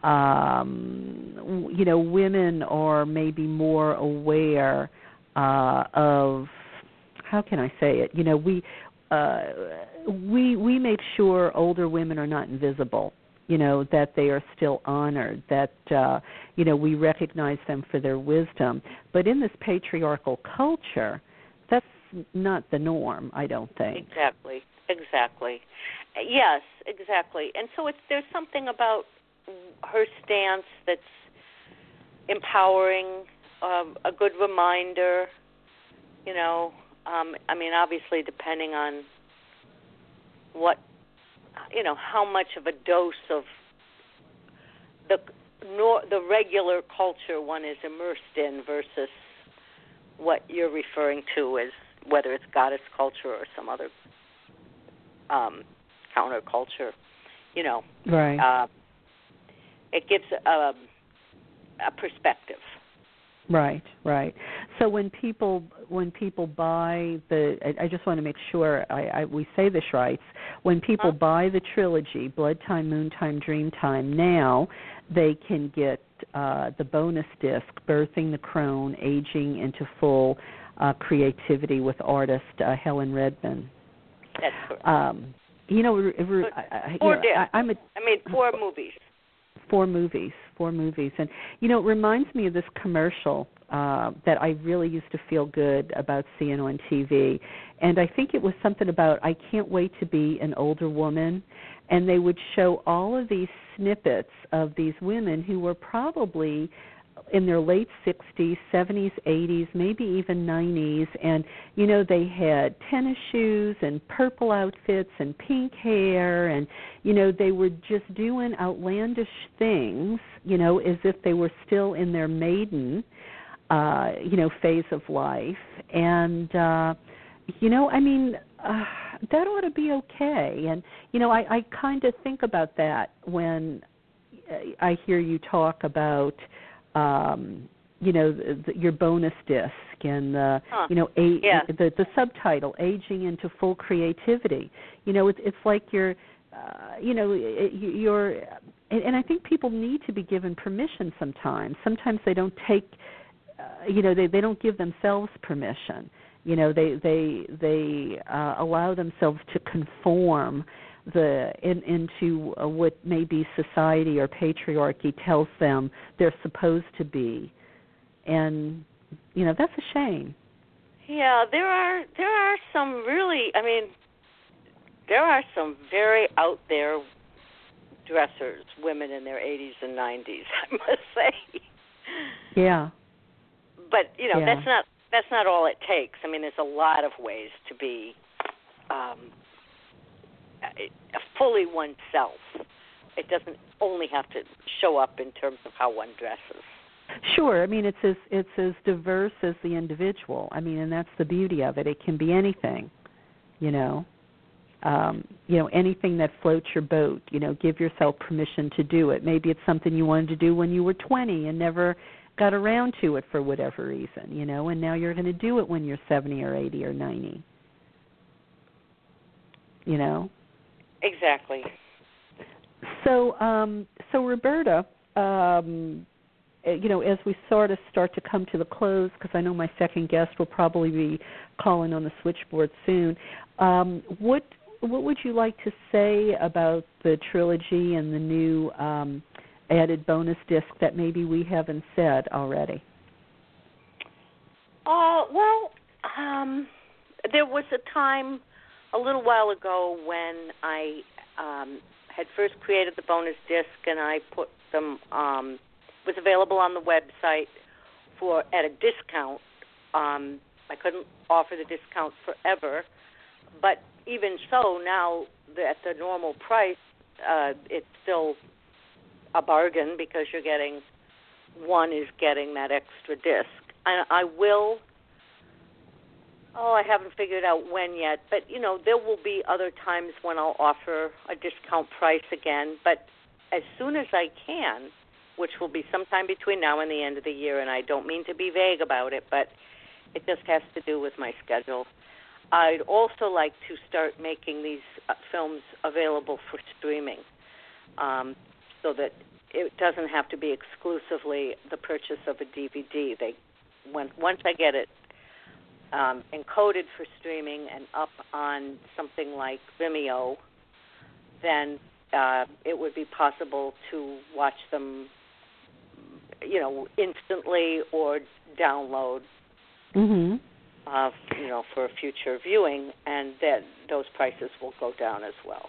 um, you know, women are maybe more aware uh, of how can I say it? You know, we uh, we we make sure older women are not invisible. You know that they are still honored. That uh, you know we recognize them for their wisdom. But in this patriarchal culture, that's not the norm. I don't think. Exactly. Exactly. Yes. Exactly. And so it's there's something about her stance that's empowering, um, a good reminder. You know, um, I mean, obviously, depending on what, you know, how much of a dose of the nor, the regular culture one is immersed in versus what you're referring to as whether it's goddess culture or some other um, counterculture. You know, right. Uh, it gives a, a perspective. Right, right. So when people when people buy the, I, I just want to make sure I, I we say this right. When people huh? buy the trilogy, Blood Time, Moon Time, Dream Time, now they can get uh, the bonus disc, Birthing the Crone, Aging into Full uh, Creativity with artist uh, Helen Redman. That's correct. Um, you know, I, four you know, I, I'm a, I mean, four movies four movies, movies, and you know, it reminds me of this commercial uh, that I really used to feel good about seeing on TV, and I think it was something about I can't wait to be an older woman, and they would show all of these snippets of these women who were probably in their late 60s, 70s, 80s, maybe even 90s, and you know they had tennis shoes and purple outfits and pink hair, and you know they were just doing outlandish things, you know, as if they were still in their maiden, uh, you know, phase of life, and uh, you know, I mean. Uh, that ought to be okay and you know i i kind of think about that when i hear you talk about um, you know the, the, your bonus disc and the huh. you know a, yeah. the the subtitle aging into full creativity you know it's it's like you're uh, you know it, you're and, and I think people need to be given permission sometimes sometimes they don't take uh, you know they they don't give themselves permission you know they they they uh, allow themselves to conform the in, into uh, what maybe society or patriarchy tells them they're supposed to be, and you know that's a shame. Yeah, there are there are some really. I mean, there are some very out there dressers, women in their 80s and 90s, I must say. Yeah. But you know, Yeah. that's not that's not all it takes. I mean, there's a lot of ways to be um, fully oneself. It doesn't only have to show up in terms of how one dresses. Sure. I mean, it's as it's as diverse as the individual. I mean, and that's the beauty of it. It can be anything, you know. Um, you know, anything that floats your boat. You know, give yourself permission to do it. Maybe it's something you wanted to do when you were 20 and never got around to it for whatever reason. You know, and now you're going to do it when you're 70 or 80 or 90. You know. Exactly. So, um, so Roberta, um, uh, you know, as we sort of start to come to the close, because I know my second guest will probably be calling on the switchboard soon. Um, what what would you like to say about the trilogy and the new um, added bonus disc that maybe we haven't said already? Uh, well, um, there was a time a little while ago when I um, had first created the bonus disc, and I put them um, was available on the website for at a discount. Um, I couldn't offer the discount forever, but even so, now at the normal price, uh, it's still a bargain because you're getting one is getting that extra disc. I, I will. Oh, I haven't figured out when yet, but you know there will be other times when I'll offer a discount price again. But as soon as I can, which will be sometime between now and the end of the year, and I don't mean to be vague about it, but it just has to do with my schedule. I'd also like to start making these uh, films available for streaming, um, so that it doesn't have to be exclusively the purchase of a DVD. They, when once I get it um, encoded for streaming and up on something like Vimeo, then uh, it would be possible to watch them, you know, instantly or download Mm-hmm. uh, you know, for future viewing, and then those prices will go down as well.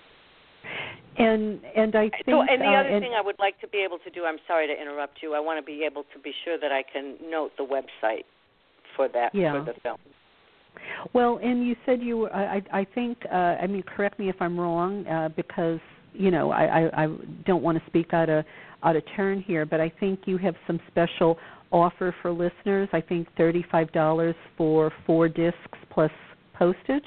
And and I think so, and the uh, other and, thing I would like to be able to do, I'm sorry to interrupt you. I want to be able to be sure that I can note the website for that Yeah. for the film. Well, and you said you were. I, I think. Uh, I mean, correct me if I'm wrong, uh, because you know I, I, I don't want to speak out of out of turn here, but I think you have some special offer for listeners. I think thirty-five dollars for four discs plus postage.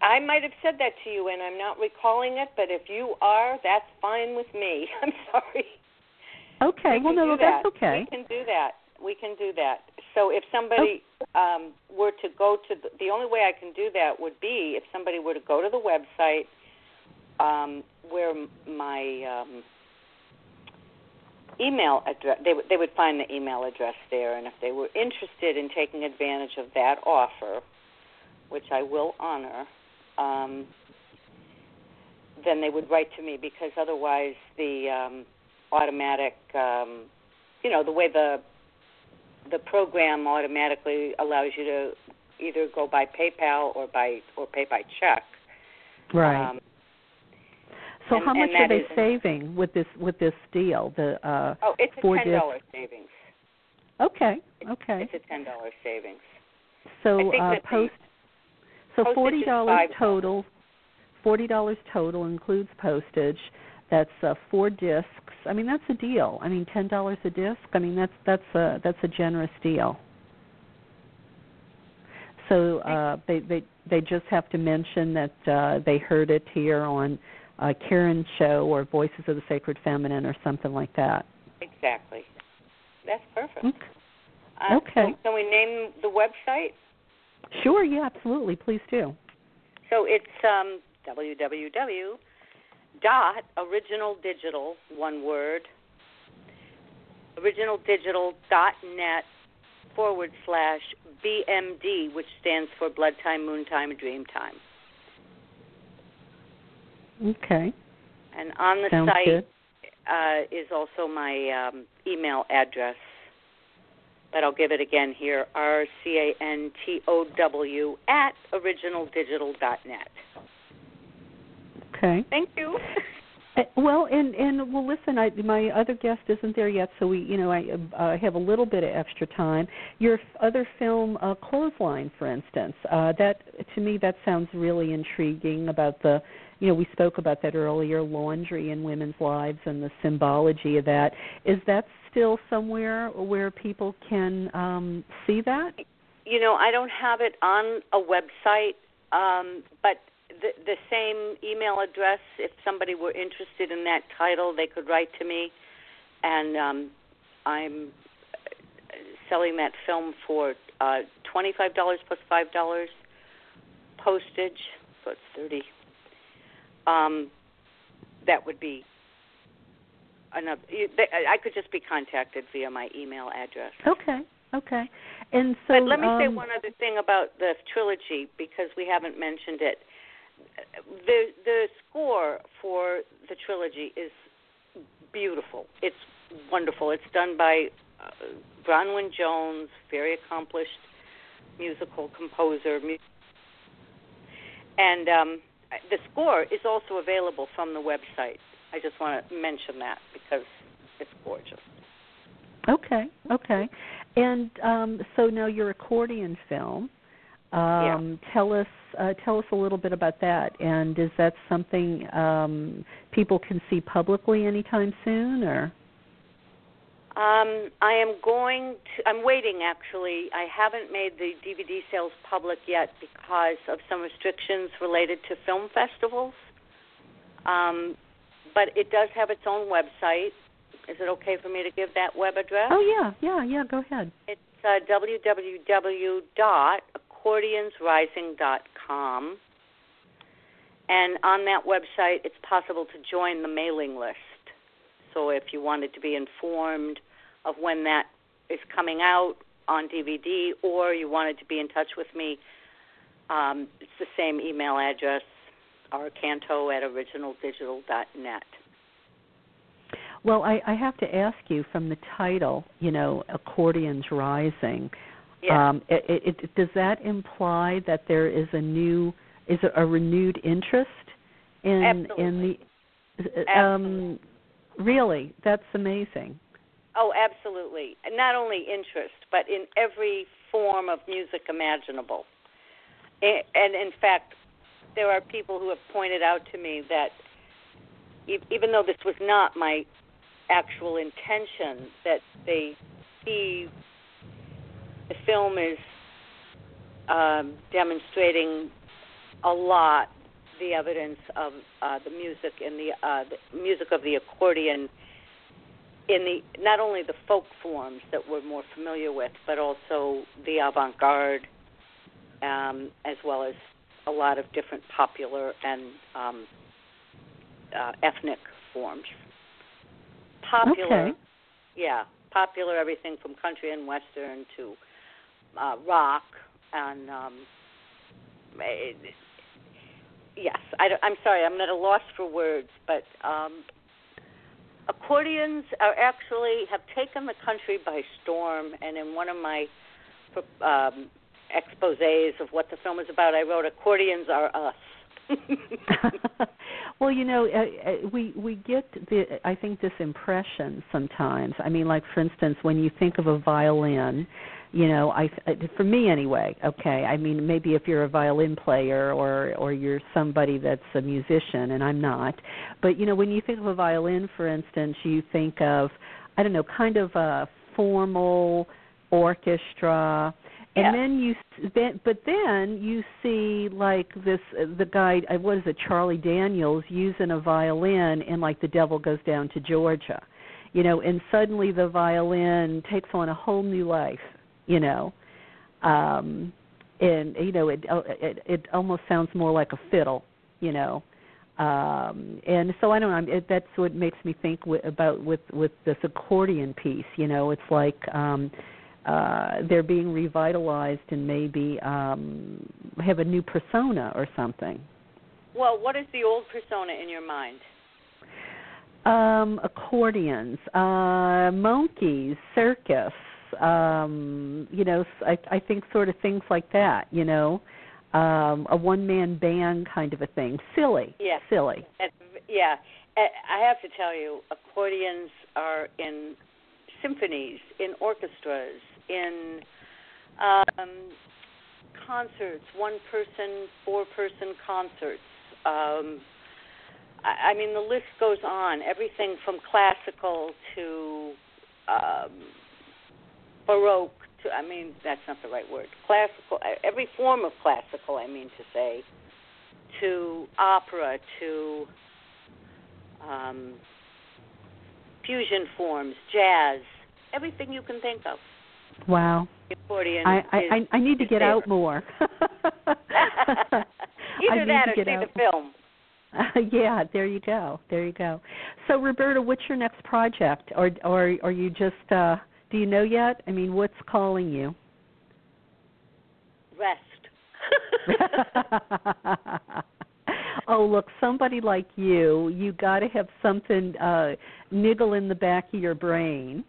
I might have said that to you, and I'm not recalling it. But if you are, that's fine with me. I'm sorry. Okay. We well, no, no, that. that's okay. We can do that. We can do that. So if somebody um, were to go to the, the only way I can do that would be if somebody were to go to the website um, where my um, email address they would they would find the email address there, and if they were interested in taking advantage of that offer, which I will honor. Um, then they would write to me because otherwise the um, automatic, um, you know, the way the the program automatically allows you to either go by PayPal or by or pay by check. Right. Um, so and- how much are they saving with this with this deal? The uh, oh, it's a ten dollar savings. okay, okay. It's a ten dollar savings. So uh, post. So forty dollars $5. total. Forty dollars total includes postage. That's uh, four discs. I mean, that's a deal. I mean, ten dollars a disc. I mean, that's that's a that's a generous deal. So uh, they they they just have to mention that uh, they heard it here on uh, Karen's show or Voices of the Sacred Feminine or something like that. Exactly. That's perfect. Okay. Uh, Okay. Can we name the website? Sure. Yeah. Absolutely. Please do. So it's um, www dot original digital one word original digital dot net forward slash BMD, which stands for Blood Time, Moon Time, Dream Time. Okay. And on the Sounds site uh, is also my um, email address. but I'll give it again here R C A N T O W at originaldigital.net. Okay. Thank you. Uh, well, and and well, listen. I, my other guest isn't there yet, so we, you know, I uh, have a little bit of extra time. Your other film, uh, Clothesline, for instance, uh, that to me that sounds really intriguing. About the, you know, we spoke about that earlier, laundry in women's lives and the symbology of that. Is that still somewhere where people can um, see that? You know, I don't have it on a website, um, but the, the same email address. If somebody were interested in that title, they could write to me, and um, I'm selling that film for uh, twenty-five dollars plus five dollars postage, so it's thirty. Um, that would be another. I could just be contacted via my email address. Okay. Okay. And so, But let me say um, one other thing about the trilogy because we haven't mentioned it. The the score for the trilogy is beautiful. It's wonderful. It's done by uh, Bronwyn Jones, very accomplished musical composer. And um, the score is also available from the website. I just want to mention that because it's gorgeous. Okay, okay. And um, so now your accordion film. Um, Tell us uh, tell us a little bit about that. And is that something um, people can see publicly anytime soon, or? Um, I am going to. I'm waiting. Actually, I haven't made the DVD sales public yet because of some restrictions related to film festivals. Um, but it does have its own website. Is it okay for me to give that web address? Oh yeah, yeah, yeah. Go ahead. It's uh, www.accordionsrising.com. And on that website, it's possible to join the mailing list. So if you wanted to be informed of when that is coming out on DVD or you wanted to be in touch with me, um, it's the same email address, rcantow at originaldigital.net. Well, I, I have to ask you from the title, you know, accordions rising. Yeah. Um, it, it, it, does that imply that there is a new, is it a renewed interest in in the? Um, really, that's amazing. Oh, absolutely. Not only interest, but in every form of music imaginable. And in fact, there are people who have pointed out to me that even though this was not my actual intention, that they see the film is um, demonstrating a lot the evidence of uh, the music and the, uh, the music of the accordion in the not only the folk forms that we're more familiar with, but also the avant-garde, um, as well as a lot of different popular and um, uh, ethnic forms. Popular, Okay. yeah, popular everything from country and western to uh, rock and um, it, yes, I, am sorry, I'm at a loss for words, but um, accordions are actually have taken the country by storm. And in one of my um, exposés of what the film is about, I wrote "Accordions are us." well, you know, uh, we we get the I think this impression sometimes. I mean, like for instance, when you think of a violin, you know, I for me anyway. Okay, I mean, maybe if you're a violin player or or you're somebody that's a musician, and I'm not, but you know, when you think of a violin, for instance, you think of I don't know, kind of a formal orchestra and Yeah. then you s- then but then you see like this the guy uh, what is it Charlie Daniels using a violin in like the devil goes down to Georgia you know and suddenly the violin takes on a whole new life you know um and you know it uh, it it almost sounds more like a fiddle you know um and so i don't know it, that's what makes me think w- about with with this accordion piece you know it's like um uh they're being revitalized and maybe um have a new persona or something well, what is the old persona in your mind? um accordions uh monkeys circus um you know i i think sort of things like that you know um a one man band kind of a thing silly Yeah. silly And, yeah, I have to tell you, accordions are in symphonies, in orchestras, in um, concerts, one person, four person concerts. Um, I, I mean, the list goes on. Everything from classical to um, baroque to, I mean, that's not the right word. Classical, every form of classical, I mean to say, to opera, to um, fusion forms, jazz, everything you can think of. wow accordion i i i, I need to get there. out more Either that or see out. the film. yeah, there you go. There you go. So Roberta, what's your next project or or are you just uh do you know yet? I mean, what's calling you? Rest. oh, look, somebody like you, you got to have something uh niggle in the back of your brain.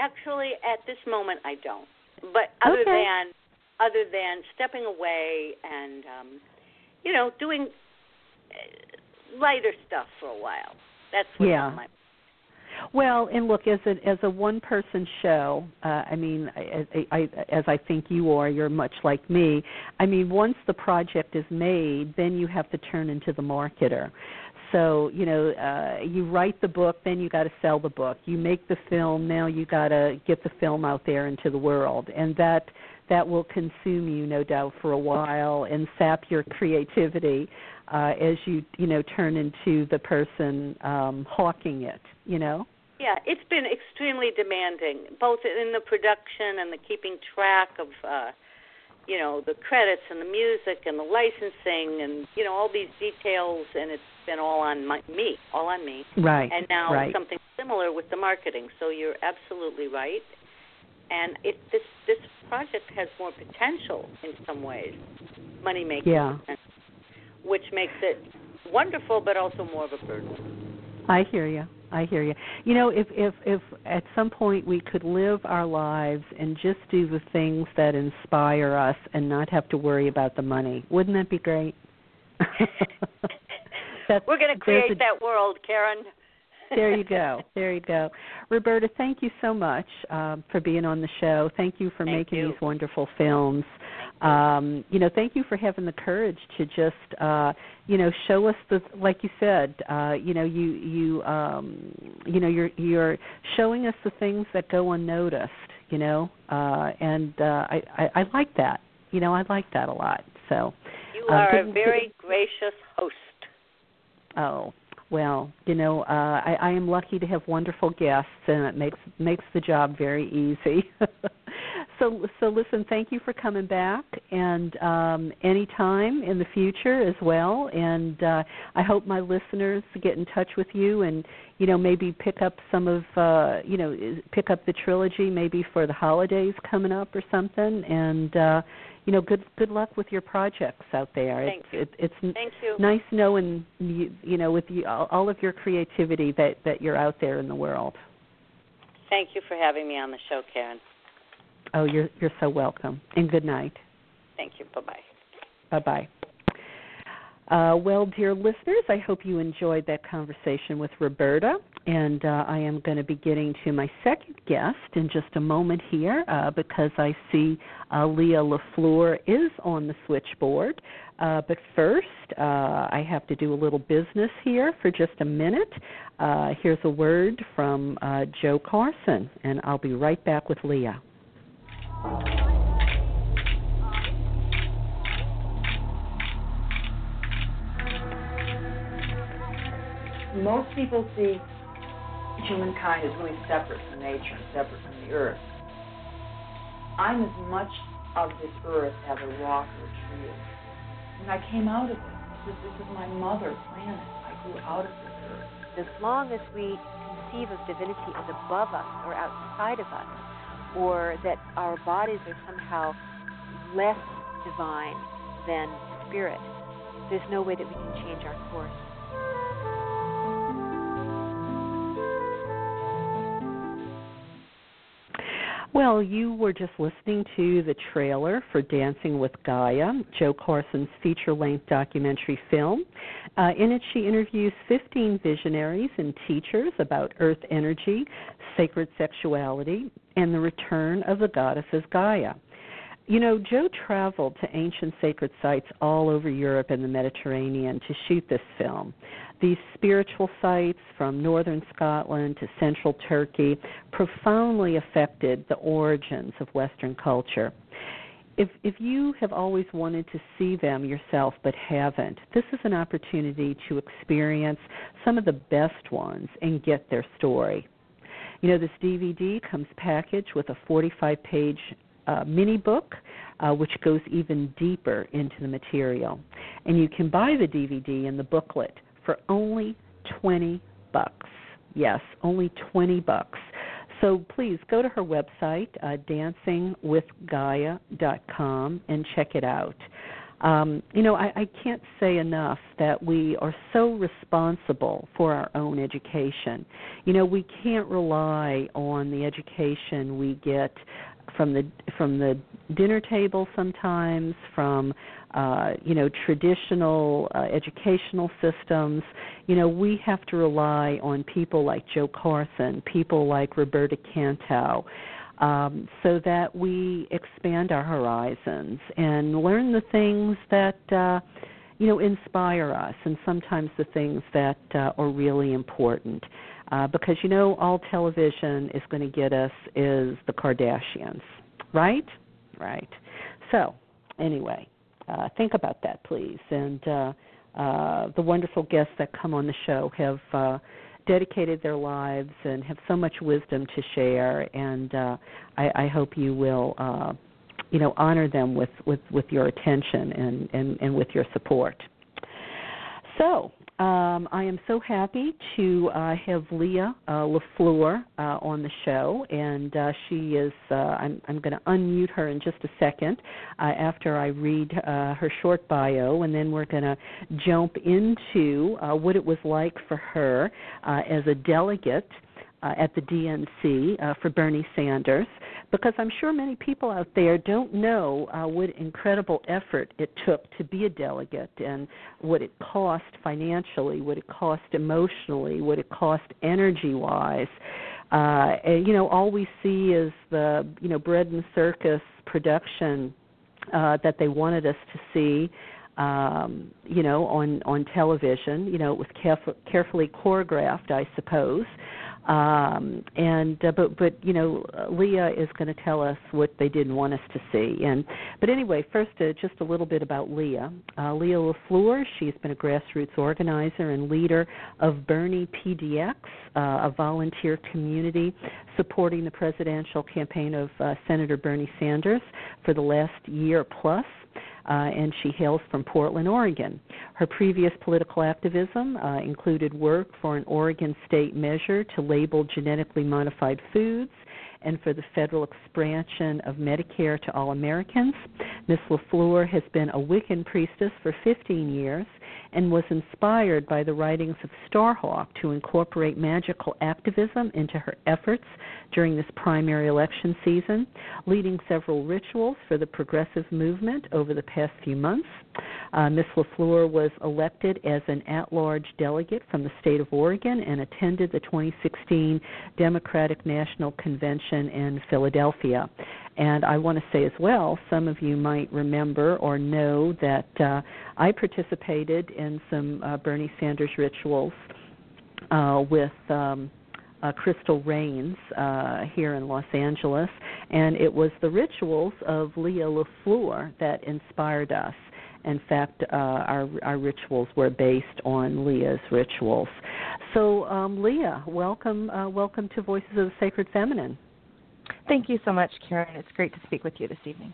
Actually, at this moment, I don't. But other Okay. than other than stepping away and um, you know doing uh, lighter stuff for a while. That's what's Yeah. on my Well, and look, as a as a one person show, uh, I mean, I, I, I, as I think you are, you're much like me. I mean, once the project is made, then you have to turn into the marketer. So you know, uh, you write the book, then you got to sell the book. You make the film, now you got to get the film out there into the world, and that that will consume you, no doubt, for a while and sap your creativity uh, as you you know turn into the person um, hawking it. You know. Yeah, it's been extremely demanding, both in the production and the keeping track of, uh, you know, the credits and the music and the licensing and you know all these details, and it's been all on my, me, all on me. Right. And now right. something similar with the marketing. So you're absolutely right. And it this this project has more potential in some ways, money making, Yeah. Which makes it wonderful, but also more of a burden. I hear you. I hear you. You know, if if if at some point we could live our lives and just do the things that inspire us and not have to worry about the money, wouldn't that be great? We're going to create a- that world, Karen. There you go. There you go. Roberta, thank you so much um, for being on the show. Thank you for Thank making you. these wonderful films. Um, you know, thank you for having the courage to just, uh, you know, show us the, like you said, uh, you know, you you um, you know, you're you're showing us the things that go unnoticed. You know, uh, and uh, I, I I like that. You know, I like that a lot. So. You Um, are a very gracious host. Oh well, you know, uh, I, I am lucky to have wonderful guests, and it makes makes the job very easy. so, so listen, thank you for coming back, and um, anytime in the future as well. And uh, I hope my listeners get in touch with you, and you know, maybe pick up some of, uh, you know, pick up the trilogy maybe for the holidays coming up or something. And uh, you know, good good luck with your projects out there. Thank it's it, it's Thank you. nice knowing you, you know with you, all, all of your creativity that that you're out there in the world. Thank you for having me on the show, Karen. Oh, you're you're so welcome. And good night. Thank you. Bye bye. Bye bye. Uh, well, dear listeners, I hope you enjoyed that conversation with Roberta. And uh, I am going to be getting to my second guest in just a moment here uh, because I see uh, Leigha LaFleur is on the switchboard. Uh, but first, uh, I have to do a little business here for just a minute. Uh, here's a word from uh, Jo Carson, and I'll be right back with Leigha. Most people see humankind as really separate from nature and separate from the earth. I'm as much of this earth as a rock or a tree. When I came out of it, this is, this is my mother planet. I grew out of this earth. as long as we conceive of divinity as above us or outside of us, or that our bodies are somehow less divine than spirit, there's no way that we can change our course. Well, you were just listening to the trailer for Dancing with Gaia, Jo Carson's feature length documentary film. Uh, in it, she interviews 15 visionaries and teachers about earth energy, sacred sexuality, and the return of the goddesses Gaia. You know, Jo traveled to ancient sacred sites all over Europe and the Mediterranean to shoot this film. These spiritual sites from northern Scotland to central Turkey profoundly affected the origins of Western culture. If, if you have always wanted to see them yourself but haven't, this is an opportunity to experience some of the best ones and get their story. You know, this DVD comes packaged with a 45 page uh, mini book, uh, which goes even deeper into the material. And you can buy the DVD and the booklet for only 20 bucks. Yes, only 20 bucks. So please go to her website, uh, dancingwithgaia.com, and check it out. Um, you know, I, I can't say enough that we are so responsible for our own education. You know, we can't rely on the education we get from the from the dinner table sometimes from uh, you know traditional uh, educational systems. You know we have to rely on people like Jo Carson people like Roberta Cantow um, so that we expand our horizons and learn the things that uh, you know inspire us and sometimes the things that uh, are really important uh, because you know all television is going to get us is the Kardashians, right? Right. So anyway, uh, think about that, please. And uh, uh, the wonderful guests that come on the show have uh, dedicated their lives and have so much wisdom to share, and uh, I, I hope you will. Uh, you know, honor them with, with, with your attention and, and, and with your support. So, um, I am so happy to uh, have Leigha uh, LaFleur uh, on the show, and uh, she is. Uh, I'm, I'm going to unmute her in just a second uh, after I read uh, her short bio, and then we're going to jump into uh, what it was like for her uh, as a delegate uh, at the DNC uh, for Bernie Sanders because I'm sure many people out there don't know uh, what incredible effort it took to be a delegate and what it cost financially, what it cost emotionally, what it cost energy wise. Uh, and, you know, all we see is the you know bread and circus production uh, that they wanted us to see um, you know, on on television. You know, it was caref- carefully choreographed, I suppose. Um, and uh, but but you know Leigha is going to tell us what they didn't want us to see. And but anyway, first uh, just a little bit about Leigha. Uh, Leigha LaFleur. She's been a grassroots organizer and leader of Bernie PDX, uh, a volunteer community supporting the presidential campaign of uh, Senator Bernie Sanders for the last year plus uh, and she hails from Portland, Oregon. Her previous political activism uh, included work for an Oregon state measure to label genetically modified foods and for the federal expansion of Medicare to all Americans. Ms. LaFleur has been a Wiccan priestess for 15 years and was inspired by the writings of Starhawk to incorporate magical activism into her efforts during this primary election season, leading several rituals for the progressive movement over the past few months. Uh, Ms. LaFleur was elected as an at large delegate from the state of Oregon and attended the 2016 Democratic National Convention in Philadelphia. And I want to say as well, some of you might remember or know that uh, I participated in some uh, Bernie Sanders rituals uh, with um, uh, Crystal Rains uh, here in Los Angeles, and it was the rituals of Leigha LaFleur that inspired us. In fact, uh, our our rituals were based on Leigha's rituals. So, um, Leigha, welcome uh, welcome to Voices of the Sacred Feminine. Thank you so much, Karen. It's great to speak with you this evening.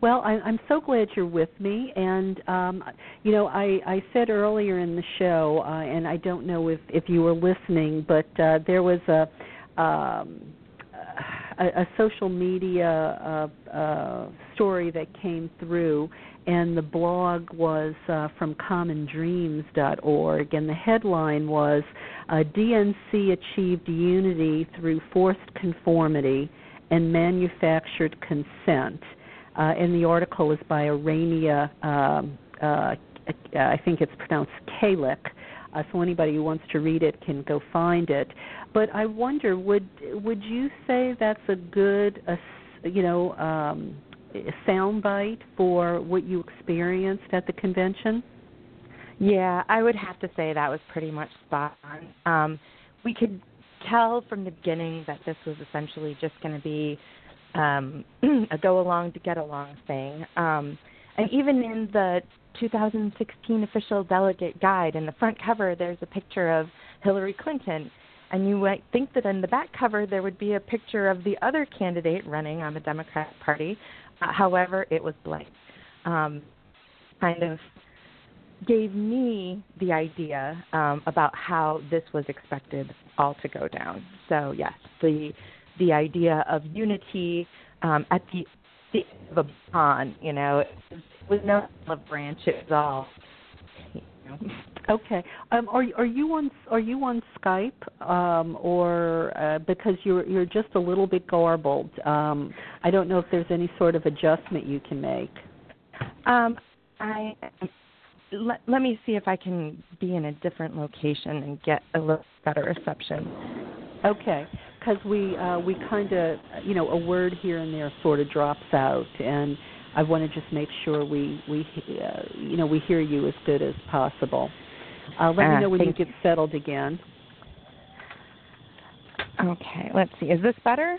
Well, I, I'm so glad you're with me, and um, you know, I, I said earlier in the show, uh, and I don't know if if you were listening, but uh, there was a um, a, a social media uh, uh, story that came through, and the blog was uh, from commondreams.org, and the headline was uh, DNC achieved unity through forced conformity and manufactured consent. Uh, and the article is by Arania, um, uh, I think it's pronounced Kalik. Uh, so anybody who wants to read it can go find it. But I wonder, would would you say that's a good, uh, you know, um, soundbite for what you experienced at the convention? Yeah, I would have to say that was pretty much spot on. Um, we could tell from the beginning that this was essentially just going to be um, a go along to get along thing. Um, and even in the 2016 official delegate guide, in the front cover, there's a picture of Hillary Clinton. And you might think that in the back cover there would be a picture of the other candidate running on the Democratic Party. Uh, however, it was blank. Um, kind of gave me the idea um, about how this was expected all to go down. So yes, the the idea of unity um, at the, the of a pond, you know, it was no olive branch. It was all. You know. Okay. Um, are are you on are you on Skype um, or uh, because you're you're just a little bit garbled? Um, I don't know if there's any sort of adjustment you can make. Um, I let, let me see if I can be in a different location and get a little better reception. Okay, because we uh, we kind of you know a word here and there sort of drops out, and I want to just make sure we we uh, you know we hear you as good as possible. Uh, let Ah, me know when you get settled again. Okay, let's see. Is this better?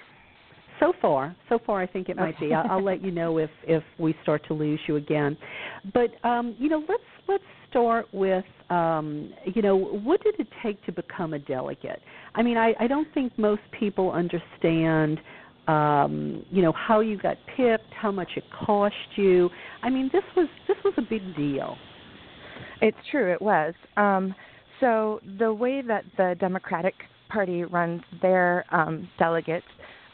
So far, so far, I think it might be. I'll, I'll let you know if if we start to lose you again. But um, you know, let's let's start with um, you know, what did it take to become a delegate? I mean, I, I don't think most people understand. Um, you know how you got picked, how much it cost you. I mean, this was this was a big deal. It's true, it was. Um, so the way that the Democratic Party runs their um, delegates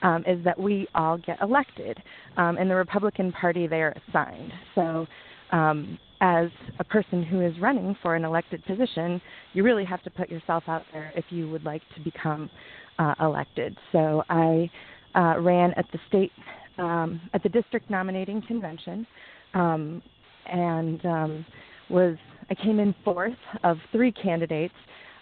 um, is that we all get elected. Um, in the Republican Party, they are assigned. So um, as a person who is running for an elected position, you really have to put yourself out there if you would like to become uh, elected. So I uh, ran at the state, um, at the district nominating convention, um, and um, was I came in fourth of three candidates,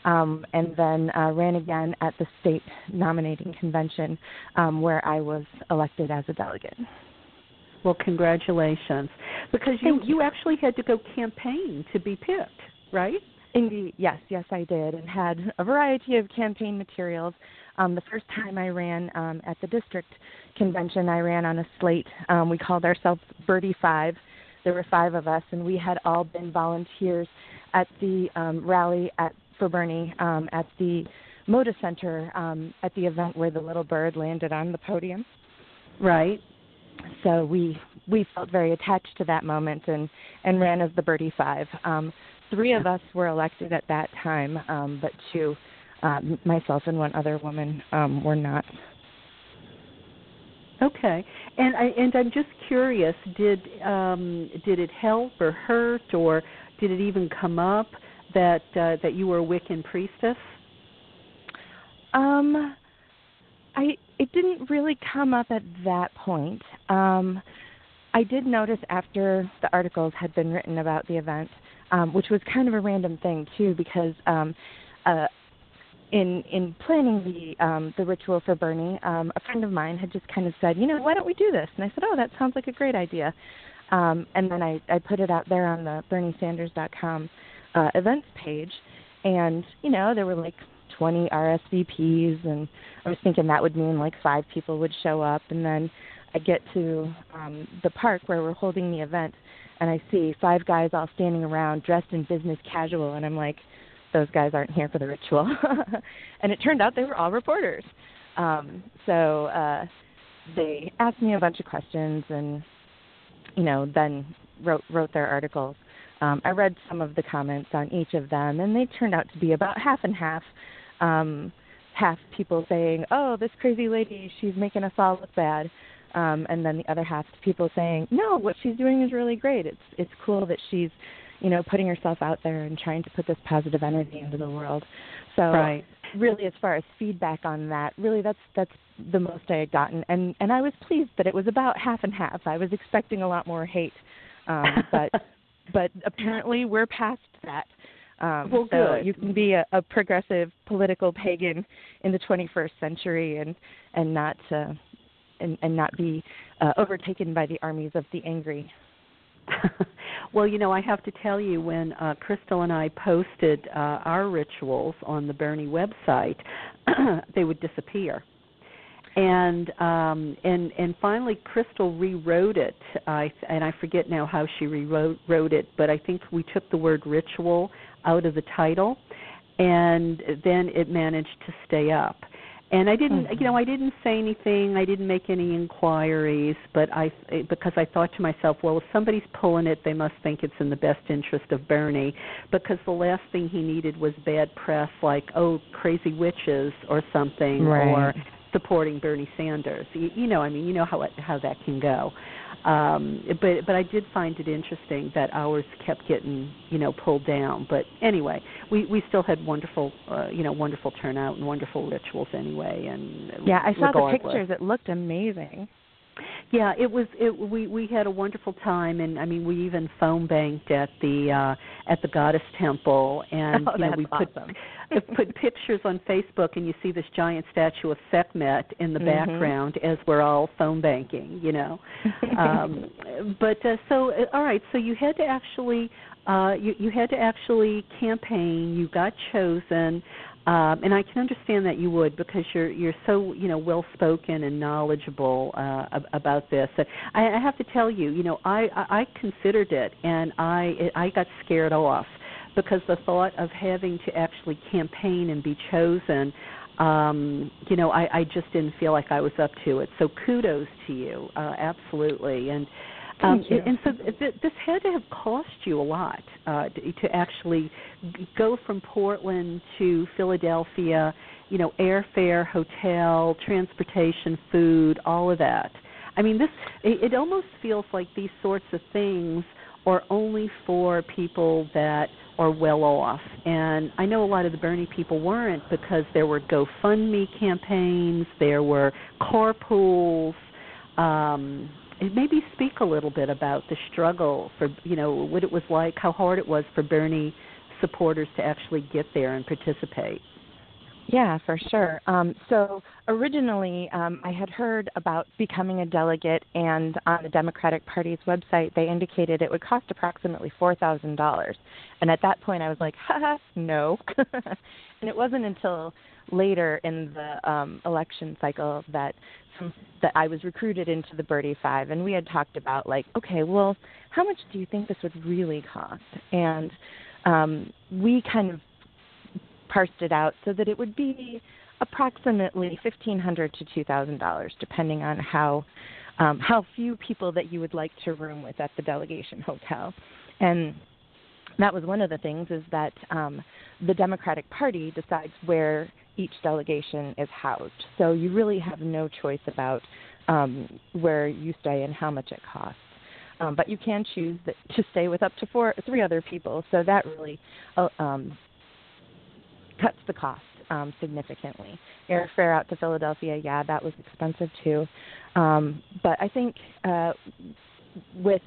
um, and then uh, ran again at the state nominating convention, um, where I was elected as a delegate. Well, congratulations, because you you. you actually had to go campaign to be picked, right? Indeed, yes, yes, I did, and had a variety of campaign materials. Um, the first time I ran um, at the district convention, I ran on a slate. Um, we called ourselves Birdie Five. There were five of us, and we had all been volunteers at the um, rally at for Bernie um, at the Moda Center um, at the event where the little bird landed on the podium. Right. So we we felt very attached to that moment and and ran as the Birdie Five. Um, three of us were elected at that time, um, but two, uh, myself and one other woman, um, were not. Okay, and I and I'm just curious did um, did it help or hurt or did it even come up that uh, that you were a Wiccan priestess? Um, I it didn't really come up at that point. Um, I did notice after the articles had been written about the event, um, which was kind of a random thing too, because um, uh, in in planning the um, the ritual for Bernie, um, a friend of mine had just kind of said, you know, why don't we do this? And I said, oh, that sounds like a great idea. Um, and then I, I put it out there on the BernieSanders.com uh, events page, and you know there were like 20 RSVPs, and I was thinking that would mean like five people would show up, and then I get to um, the park where we're holding the event, and I see five guys all standing around dressed in business casual, and I'm like, those guys aren't here for the ritual. and it turned out they were all reporters. Um, so uh, they asked me a bunch of questions, and you know, then wrote wrote their articles. Um, I read some of the comments on each of them, and they turned out to be about half and half. Um, half people saying, "Oh, this crazy lady, she's making us all look bad," um, and then the other half people saying, "No, what she's doing is really great. It's it's cool that she's, you know, putting yourself out there and trying to put this positive energy into the world. So right. really as far as feedback on that, really that's that's the most I had gotten and and I was pleased that it was about half and half. I was expecting a lot more hate. Um but but apparently we're past that. Um, well, so good. you can be a, a progressive political pagan in the 21st century and and not uh, and, and not be uh, overtaken by the armies of the angry. well, you know, I have to tell you, when uh, Crystal and I posted uh, our rituals on the Bernie website, they would disappear. And um, and and finally, Crystal rewrote it. I and I forget now how she rewrote wrote it, but I think we took the word ritual out of the title, and then it managed to stay up and I didn't mm-hmm. you know I didn't say anything I didn't make any inquiries but I because I thought to myself well if somebody's pulling it they must think it's in the best interest of Bernie because the last thing he needed was bad press like oh crazy witches or something right. or supporting Bernie Sanders you, you know I mean you know how it, how that can go um but but I did find it interesting that ours kept getting you know pulled down. But anyway we we still had wonderful uh, you know wonderful turnout and wonderful rituals anyway and yeah I saw regardless. the pictures. It looked amazing yeah, it was. It we we had a wonderful time, and I mean, we even phone banked at the uh at the Goddess Temple, and oh, you know we awesome. put put pictures on Facebook, and you see this giant statue of Sekhmet in the Mhm. background as we're all phone banking, you know. um But uh, so, uh, all right, so you had to actually uh you you had to actually campaign. You got chosen. Um, and I can understand that you would because you're you're so you know well spoken and knowledgeable uh, ab- about this. I, I have to tell you, you know, I, I I considered it and I I got scared off because the thought of having to actually campaign and be chosen, um, you know, I, I just didn't feel like I was up to it. So kudos to you, uh, absolutely. And um, and so th- this had to have cost you a lot uh, to, to actually g- go from Portland to Philadelphia. You know, airfare, hotel, transportation, food, all of that. I mean, this it, it almost feels like these sorts of things are only for people that are well off. And I know a lot of the Bernie people weren't because there were GoFundMe campaigns, there were carpools. Um, and maybe speak a little bit about the struggle for you know what it was like, how hard it was for Bernie supporters to actually get there and participate. Yeah, for sure. Um, so originally, um, I had heard about becoming a delegate, and on the Democratic Party's website, they indicated it would cost approximately four thousand dollars. And at that point, I was like, "Ha no!" and it wasn't until later in the um, election cycle that that I was recruited into the Birdie Five, and we had talked about like, okay, well, how much do you think this would really cost? And um, we kind of parsed it out so that it would be approximately fifteen hundred to two thousand dollars, depending on how um, how few people that you would like to room with at the delegation hotel, and that was one of the things is that um, the Democratic Party decides where each delegation is housed. So you really have no choice about um, where you stay and how much it costs. Um, but you can choose that, to stay with up to four, three other people. So that really uh, um, cuts the cost um, significantly. Airfare out to Philadelphia, yeah, that was expensive too. Um, but I think uh, with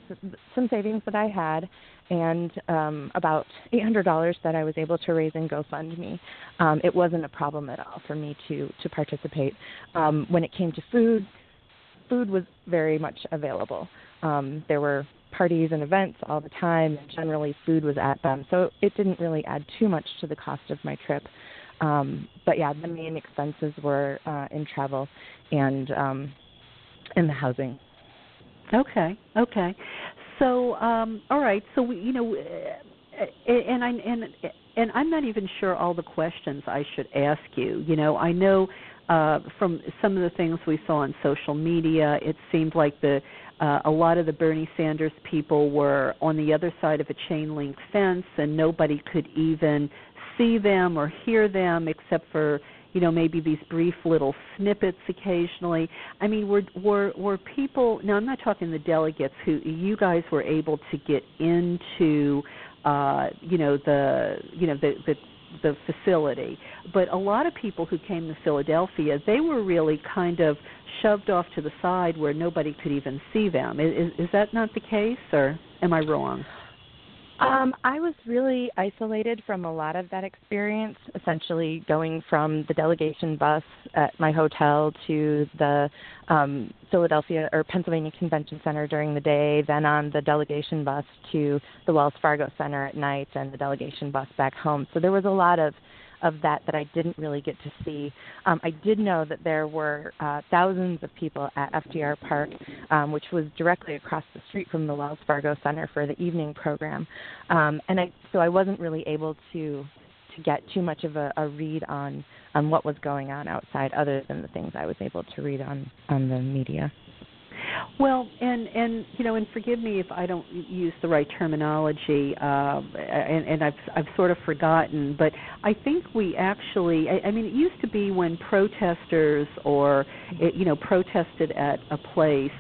some savings that I had and um, about $800 that I was able to raise in GoFundMe, um, it wasn't a problem at all for me to to participate. Um, when it came to food, food was very much available. Um, there were parties and events all the time, and generally food was at them, so it didn't really add too much to the cost of my trip. Um, but yeah, the main expenses were uh, in travel and um, in the housing. Okay, okay. So, um, all right. So we, you know, uh, and I and and I'm not even sure all the questions I should ask you. You know, I know uh, from some of the things we saw on social media, it seemed like the uh, a lot of the Bernie Sanders people were on the other side of a chain link fence, and nobody could even see them or hear them except for you know maybe these brief little snippets occasionally i mean were were were people now i'm not talking the delegates who you guys were able to get into uh, you know the you know the the the facility. But a lot of people who came to Philadelphia, they were really kind of shoved off to the side where nobody could even see them. Is, is that not the case, or am I wrong? Um, I was really isolated from a lot of that experience, essentially going from the delegation bus at my hotel to the um, Philadelphia or Pennsylvania Convention Center during the day, then on the delegation bus to the Wells Fargo Center at night, and the delegation bus back home. So there was a lot of of that that I didn't really get to see. Um, I did know that there were uh, thousands of people at FDR Park, um, which was directly across the street from the Wells Fargo Center for the evening program, um, and I so I wasn't really able to to get too much of a, a read on on what was going on outside, other than the things I was able to read on on the media. Well, and and you know, and forgive me if I don't use the right terminology, uh, and, and I've I've sort of forgotten, but I think we actually, I, I mean, it used to be when protesters or it, you know protested at a place,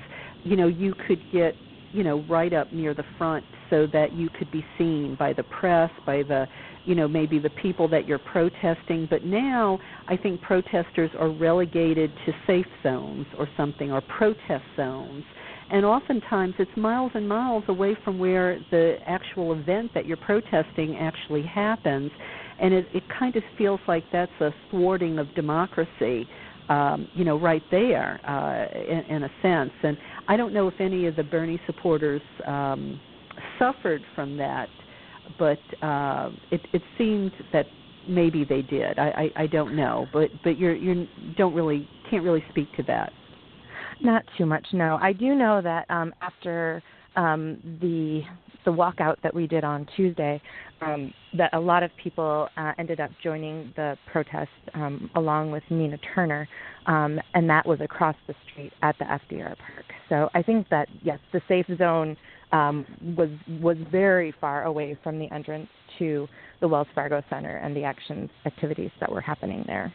you know, you could get you know right up near the front so that you could be seen by the press, by the you know maybe the people that you're protesting. But now i think protesters are relegated to safe zones or something or protest zones. And oftentimes it's miles and miles away from where the actual event that you're protesting actually happens. And it, it kind of feels like that's a thwarting of democracy um, you know, right there, uh, in, in a sense. And I don't know if any of the Bernie supporters um, suffered from that but uh, it, it seemed that maybe they did. I, I, I don't know, but but you're you don't really can't really speak to that. Not too much, no. I do know that um, after um, the the walkout that we did on Tuesday, um, that a lot of people uh, ended up joining the protest um, along with Nina Turner, um, and that was across the street at the FDR Park. So I think that yes, the safe zone um, was was very far away from the entrance to the Wells Fargo Center and the actions activities that were happening there.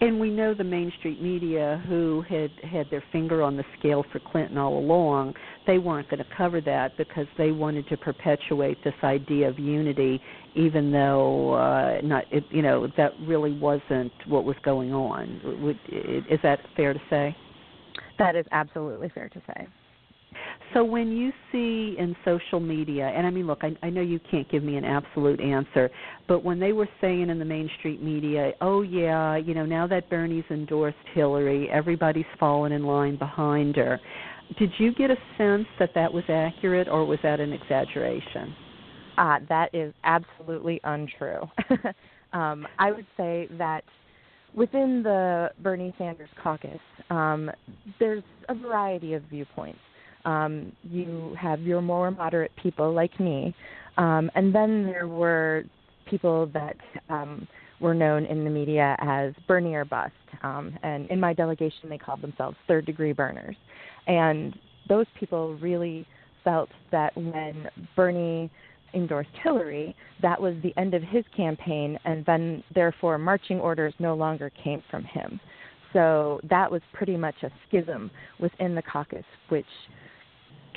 And we know the Main Street media, who had had their finger on the scale for Clinton all along, they weren't going to cover that because they wanted to perpetuate this idea of unity, even though uh, not, it, you know, that really wasn't what was going on. Would, is that fair to say? That is absolutely fair to say. So when you see in social media, and I mean, look, I, I know you can't give me an absolute answer, but when they were saying in the Main Street media, oh yeah, you know, now that Bernie's endorsed Hillary, everybody's fallen in line behind her. Did you get a sense that that was accurate, or was that an exaggeration? Uh, that is absolutely untrue. um, I would say that within the Bernie Sanders caucus, um, there's a variety of viewpoints. Um, you have your more moderate people like me, um, and then there were people that um, were known in the media as Bernie or bust. Um, and in my delegation, they called themselves third degree burners. And those people really felt that when Bernie endorsed Hillary, that was the end of his campaign, and then therefore marching orders no longer came from him. So that was pretty much a schism within the caucus, which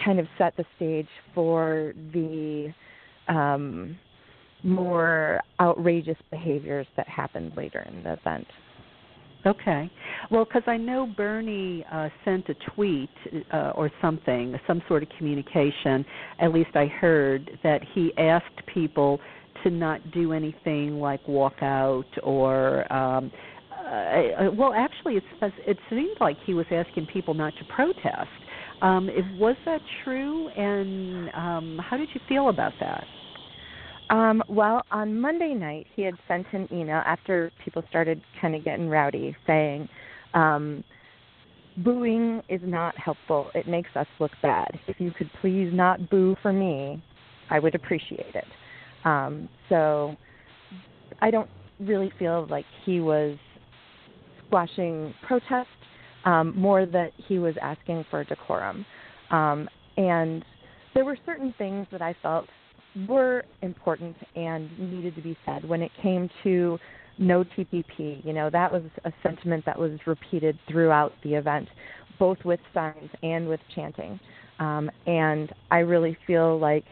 kind of set the stage for the um, more outrageous behaviors that happened later in the event. Okay. Well, because I know Bernie uh, sent a tweet uh, or something, some sort of communication, at least I heard, that he asked people to not do anything like walk out or. Um, uh, well, actually, it's, it seemed like he was asking people not to protest. Um, if, was that true, and um, how did you feel about that? Um, well, on Monday night, he had sent an email after people started kind of getting rowdy, saying, um, "Booing is not helpful. It makes us look bad. If you could please not boo for me, I would appreciate it." Um, so, I don't really feel like he was squashing protest um, more that he was asking for decorum. Um, and there were certain things that I felt were important and needed to be said when it came to no TPP. You know, that was a sentiment that was repeated throughout the event, both with signs and with chanting. Um, and I really feel like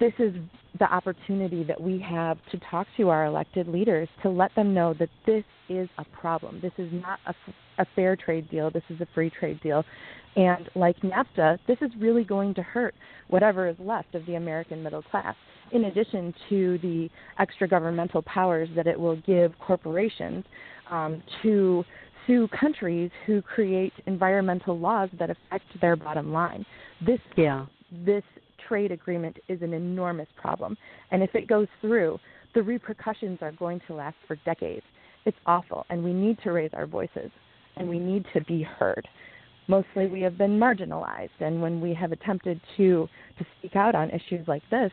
this is the opportunity that we have to talk to our elected leaders to let them know that this is a problem. This is not a, a fair trade deal. This is a free trade deal. And like NAFTA, this is really going to hurt whatever is left of the American middle class, in addition to the extra governmental powers that it will give corporations um, to sue countries who create environmental laws that affect their bottom line. This yeah. this trade agreement is an enormous problem, and if it goes through, the repercussions are going to last for decades. It's awful, and we need to raise our voices, and we need to be heard. Mostly, we have been marginalized, and when we have attempted to to speak out on issues like this,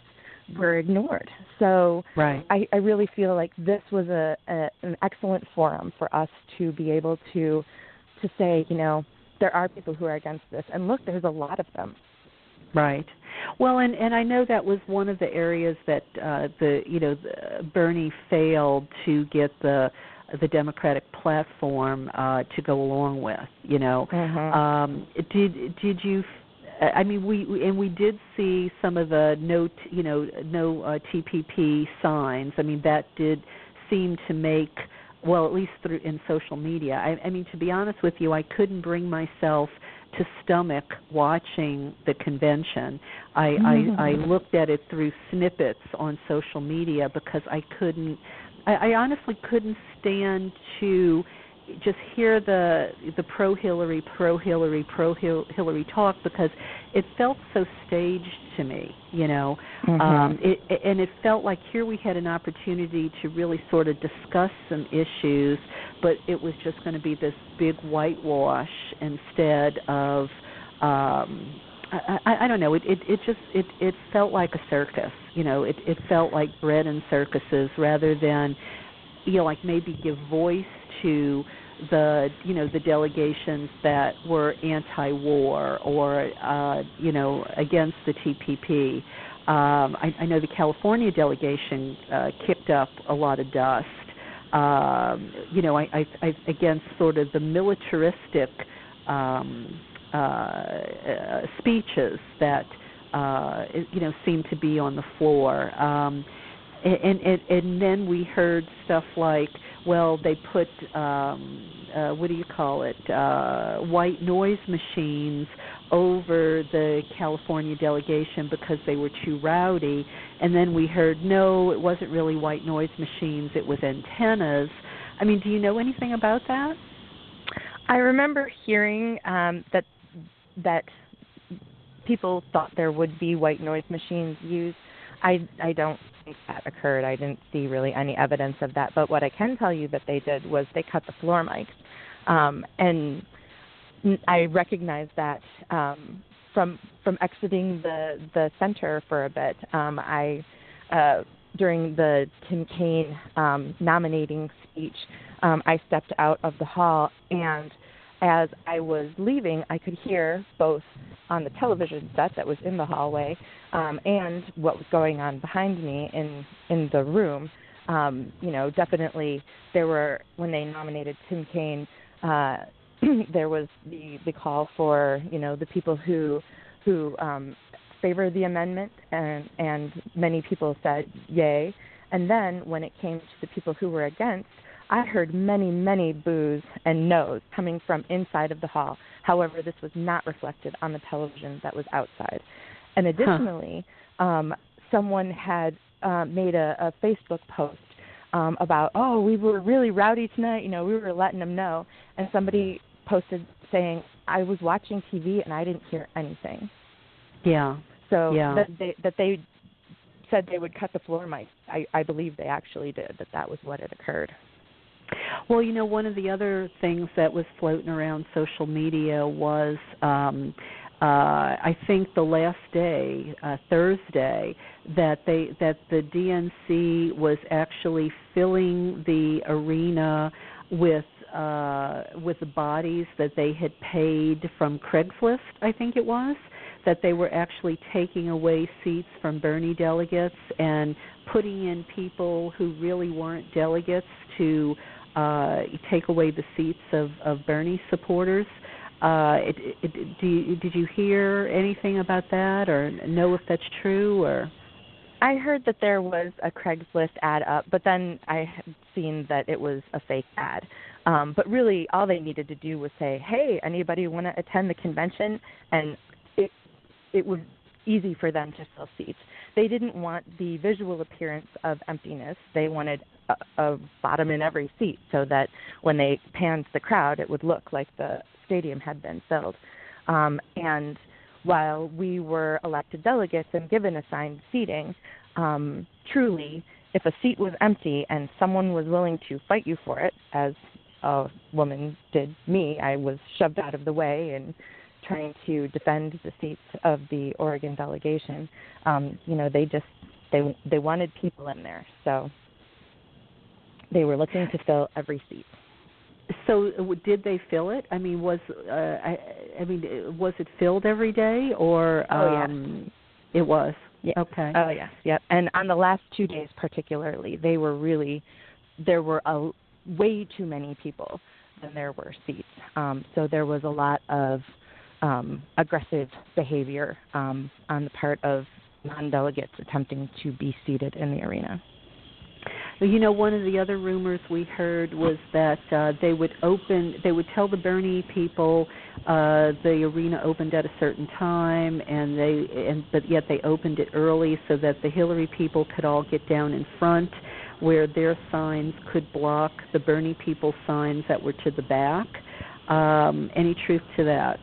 we're ignored. So right. I, I really feel like this was a, a an excellent forum for us to be able to to say, you know, there are people who are against this, and look, there's a lot of them. Right. Well, and and I know that was one of the areas that uh, the you know the, Bernie failed to get the the Democratic platform uh, to go along with. You know, mm-hmm. um, did did you? I mean, we and we did see some of the no, you know, no uh, TPP signs. I mean, that did seem to make well, at least through in social media. I, I mean, to be honest with you, I couldn't bring myself to stomach watching the convention. I, mm-hmm. I I looked at it through snippets on social media because I couldn't. I, I honestly couldn't stand to just hear the the pro Hillary, pro Hillary, pro Hillary talk because it felt so staged to me, you know. Mm-hmm. Um, it, and it felt like here we had an opportunity to really sort of discuss some issues, but it was just going to be this big whitewash instead of. Um, I, I, I don't know. It, it it just it it felt like a circus. You know, it it felt like bread and circuses rather than, you know, like maybe give voice to the you know the delegations that were anti-war or uh, you know against the TPP. Um, I, I know the California delegation uh, kicked up a lot of dust. Um, you know, I, I, I against sort of the militaristic um, uh, uh, speeches that uh, you know seem to be on the floor. Um, and, and and then we heard stuff like well they put um uh what do you call it uh white noise machines over the California delegation because they were too rowdy. And then we heard no it wasn't really white noise machines it was antennas. I mean do you know anything about that? I remember hearing um that that people thought there would be white noise machines used. I i don't that occurred. I didn't see really any evidence of that. But what I can tell you that they did was they cut the floor mics, um, and I recognized that um, from from exiting the the center for a bit. Um, I uh, during the Tim Kaine um, nominating speech, um, I stepped out of the hall and as I was leaving, I could hear both on the television set that was in the hallway um, and what was going on behind me in in the room. Um, you know, definitely there were when they nominated Tim Kaine, uh, there was the the call for you know the people who who um, favor the amendment, and and many people said yay. And then when it came to the people who were against, I heard many, many boos and no's coming from inside of the hall. However, this was not reflected on the television that was outside. And additionally, huh. um, someone had uh, made a, a Facebook post um, about, oh, we were really rowdy tonight. You know, we were letting them know. And somebody posted saying, I was watching TV and I didn't hear anything. Yeah. So yeah. that they that they said they would cut the floor mic. I, I believe they actually did. That that was what had occurred. Well, you know, one of the other things that was floating around social media was um uh I think the last day, uh Thursday, that they that the DNC was actually filling the arena with uh with the bodies that they had paid from Craigslist, I think it was that they were actually taking away seats from Bernie delegates and putting in people who really weren't delegates to uh, take away the seats of, of Bernie supporters. Uh, it, it, do you, did you hear anything about that, or know if that's true, or? I heard that there was a Craigslist ad up, but then I had seen that it was a fake ad. Um, but really, all they needed to do was say, "Hey, anybody want to attend the convention?" and it it was easy for them to fill seats. They didn't want the visual appearance of emptiness. They wanted a, bottom in every seat, so that when they panned the crowd, it would look like the stadium had been filled. Um, and while we were elected delegates and given assigned seating, um, truly, if a seat was empty and someone was willing to fight you for it, as a woman did me, I was shoved out of the way and trying to defend the seats of the Oregon delegation. Um, you know, they just they they wanted people in there, so they were looking to fill every seat. So did they fill it? I mean, was uh, I, I mean, was it filled every day or Oh, yeah. um it was? Yeah. Okay. Oh yes, yep. And on the last two days, particularly, they were really there were a way too many people than there were seats. Um, so there was a lot of um, aggressive behavior um, on the part of non-delegates attempting to be seated in the arena. You know, one of the other rumors we heard was that uh, they would open, they would tell the Bernie people uh, the arena opened at a certain time, and they, and but yet they opened it early so that the Hillary people could all get down in front, where their signs could block the Bernie people signs that were to the back. Um, any truth to that?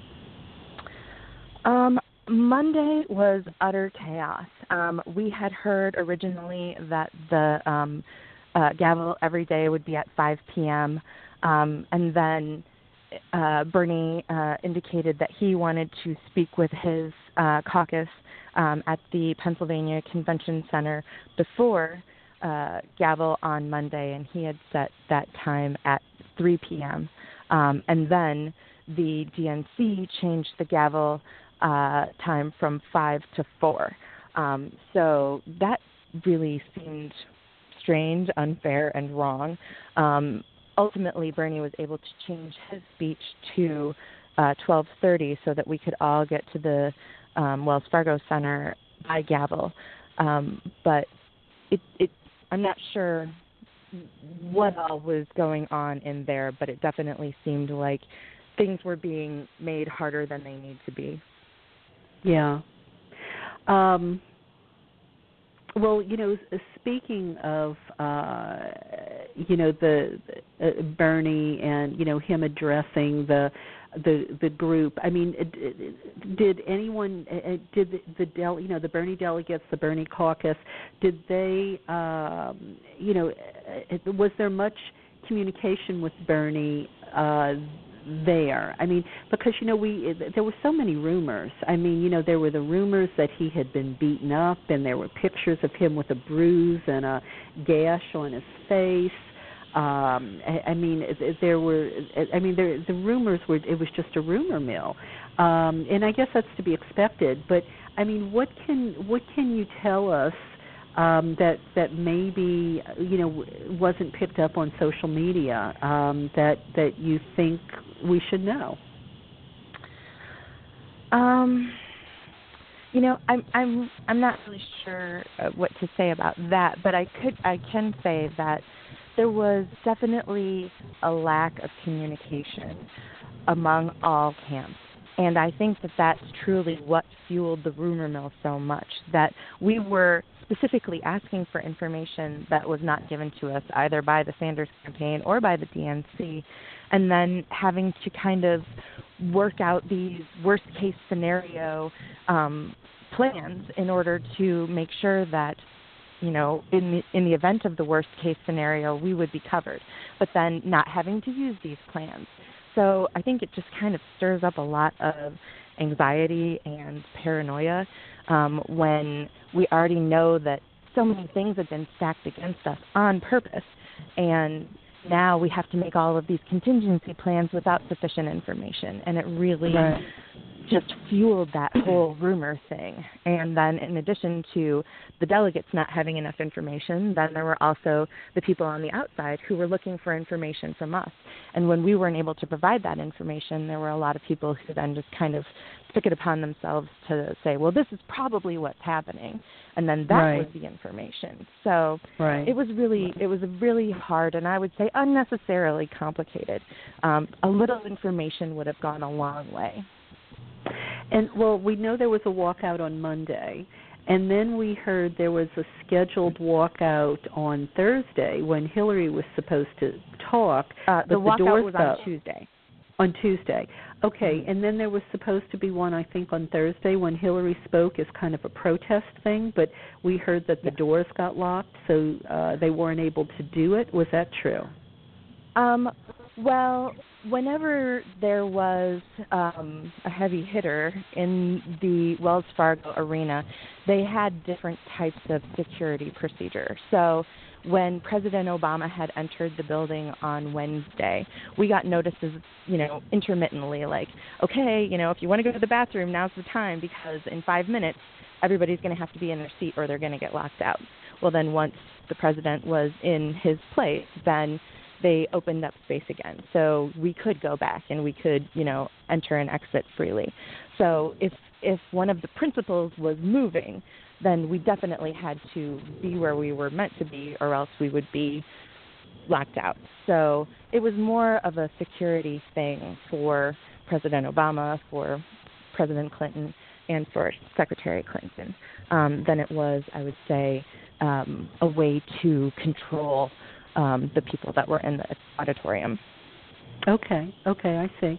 Um, Monday was utter chaos. Um, we had heard originally that the um, uh, gavel every day would be at 5 p.m., um, and then uh, Bernie uh, indicated that he wanted to speak with his uh, caucus um, at the Pennsylvania Convention Center before uh, gavel on Monday, and he had set that time at 3 p.m. Um, and then the DNC changed the gavel uh, time from five to four. Um, so that really seemed strange, unfair, and wrong. Um, ultimately, Bernie was able to change his speech to uh, 12:30 so that we could all get to the um, Wells Fargo Center by gavel. Um, but it, it, I'm not sure what all was going on in there, but it definitely seemed like things were being made harder than they need to be. Yeah. Um, well, you know, speaking of, uh, you know, the uh, Bernie and you know him addressing the the the group. I mean, did anyone uh, uh, did the, the del you know the Bernie delegates, the Bernie caucus, did they, um, you know, uh, was there much communication with Bernie? Uh, there. I mean, because you know we there were so many rumors. I mean, you know, there were the rumors that he had been beaten up, and there were pictures of him with a bruise and a gash on his face. Um, I, I mean, there were. I mean, there the rumors were. It was just a rumor mill, um, and I guess that's to be expected. But I mean, what can what can you tell us? Um, that that maybe you know wasn't picked up on social media um, that that you think we should know? Um, you know, I'm I'm I'm not really sure uh, what to say about that, but I could I can say that there was definitely a lack of communication among all camps. And I think that that's truly what fueled the rumor mill so much. That we were specifically asking for information that was not given to us either by the Sanders campaign or by the DNC, and then having to kind of work out these worst case scenario um, plans in order to make sure that you know in the in the event of the worst case scenario we would be covered but then not having to use these plans. So i think it just kind of stirs up a lot of anxiety and paranoia um, when we already know that so many things have been stacked against us on purpose, and now we have to make all of these contingency plans without sufficient information, and it really Right. just fueled that whole rumor thing. And then, in addition to the delegates not having enough information, then there were also the people on the outside who were looking for information from us. And when we weren't able to provide that information, there were a lot of people who then just kind of took it upon themselves to say, well, this is probably what's happening. And then that Right. was the information. So Right. it was really it was really hard and I would say unnecessarily complicated. Um, a little information would have gone a long way. And well, we know there was a walkout on Monday, and then we heard there was a scheduled walkout on Thursday when Hillary was supposed to talk. Uh, but the walkout was up. on Tuesday. On Tuesday. Okay, and then there was supposed to be one I think on Thursday when Hillary spoke as kind of a protest thing, but we heard that the Yeah. doors got locked, so uh they weren't able to do it. Was that true? Um, well, whenever there was um, a heavy hitter in the Wells Fargo arena, they had different types of security procedure. So when President Obama had entered the building on Wednesday, we got notices, you know, intermittently like, okay, you know, if you want to go to the bathroom, now's the time because in five minutes everybody's going to have to be in their seat or they're going to get locked out. Well, then once the president was in his place, then they opened up space again. So we could go back and we could, you know, enter and exit freely. So if if one of the principals was moving, then we definitely had to be where we were meant to be or else we would be locked out. So it was more of a security thing for President Obama, for President Clinton, and for Secretary Clinton um, than it was, I would say, um, a way to control um, the people that were in the auditorium. Okay, okay, I see.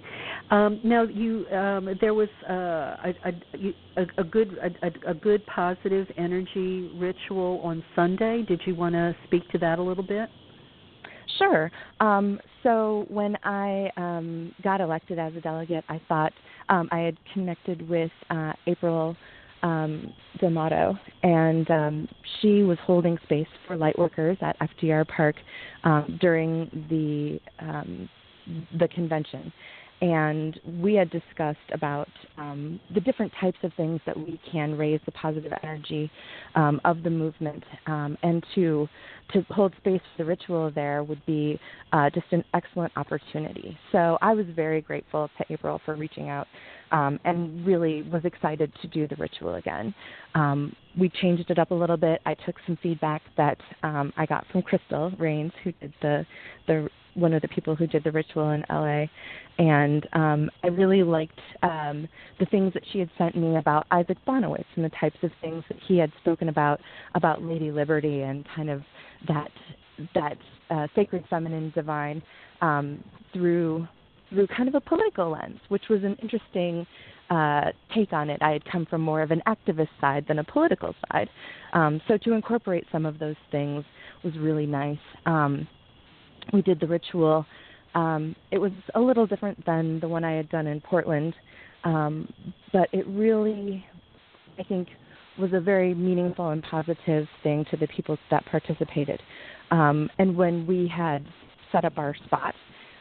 Um, now, you um, there was uh, a, a, a, good a, a- a good positive energy ritual on Sunday. Did you want to speak to that a little bit? Sure. Um, so when I um, got elected as a delegate, I thought um, I had connected with uh, April um, D'Amato, and um, she was holding space for light workers at FDR Park um, during the um, the convention. And we had discussed about um, the different types of things that we can raise the positive energy um, of the movement, um, and to to hold space for the ritual there would be uh, just an excellent opportunity. So I was very grateful to April for reaching out um, and really was excited to do the ritual again. Um, we changed it up a little bit. I took some feedback that um, I got from Crystal Rains, who did the the one of the people who did the ritual in LA, and um, I really liked um, the things that she had sent me about Isaac Bonewits and the types of things that he had spoken about about Lady Liberty and kind of that that uh, sacred feminine divine um, through through kind of a political lens, which was an interesting uh, take on it. I had come from more of an activist side than a political side, um, so to incorporate some of those things was really nice. Um, we did the ritual. Um, it was a little different than the one I had done in Portland, um, but it really, I think, was a very meaningful and positive thing to the people that participated. Um, and when we had set up our spot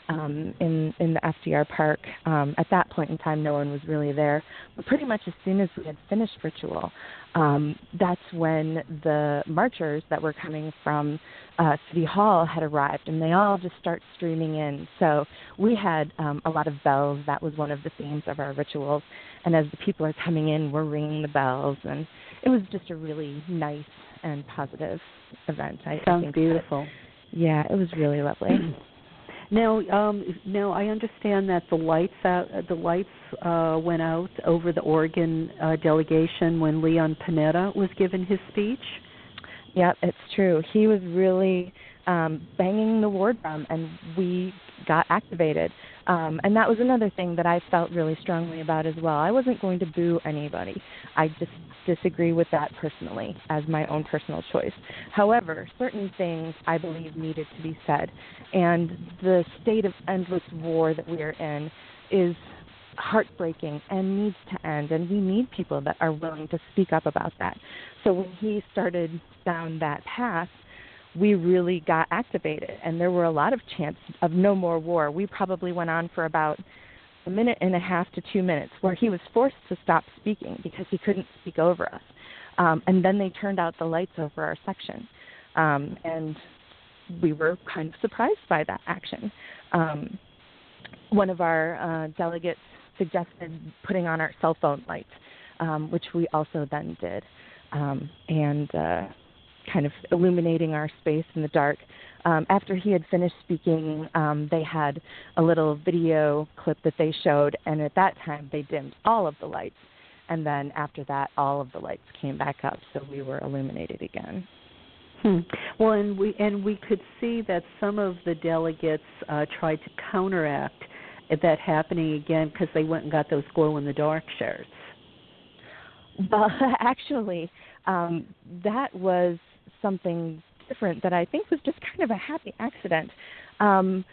um, in in the FDR Park, um, at that point in time, no one was really there. But pretty much as soon as we had finished ritual, um, that's when the marchers that were coming from uh, City Hall had arrived, and they all just start streaming in. So we had um, a lot of bells. That was one of the themes of our rituals. And as the people are coming in, we're ringing the bells, and it was just a really nice and positive event. I, I Sounds think beautiful. Yeah, it was really lovely. Now, um, now I understand that the lights out, the lights uh, went out over the Oregon uh, delegation when Leon Panetta was given his speech. Yeah, it's true. He was really um, banging the war drum, and we got activated. Um, and that was another thing that I felt really strongly about as well. I wasn't going to boo anybody. I just disagree with that personally as my own personal choice. However, certain things I believe needed to be said. And the state of endless war that we are in is heartbreaking and needs to end and we need people that are willing to speak up about that. So when he started down that path, we really got activated and there were a lot of chants of no more war. We probably went on for about a minute and a half to two minutes where he was forced to stop speaking because he couldn't speak over us. Um, and then they turned out the lights over our section. Um, and we were kind of surprised by that action. Um, one of our uh, delegates suggested putting on our cell phone lights, um, which we also then did, um, and uh, kind of illuminating our space in the dark. Um, after he had finished speaking, um, they had a little video clip that they showed, and at that time they dimmed all of the lights. And then after that, all of the lights came back up, so we were illuminated again. Hmm. Well, and we and we could see that some of the delegates uh, tried to counteract that happening again because they went and got those glow in the dark shirts. Well, actually, um, that was something different that I think was just kind of a happy accident. Um,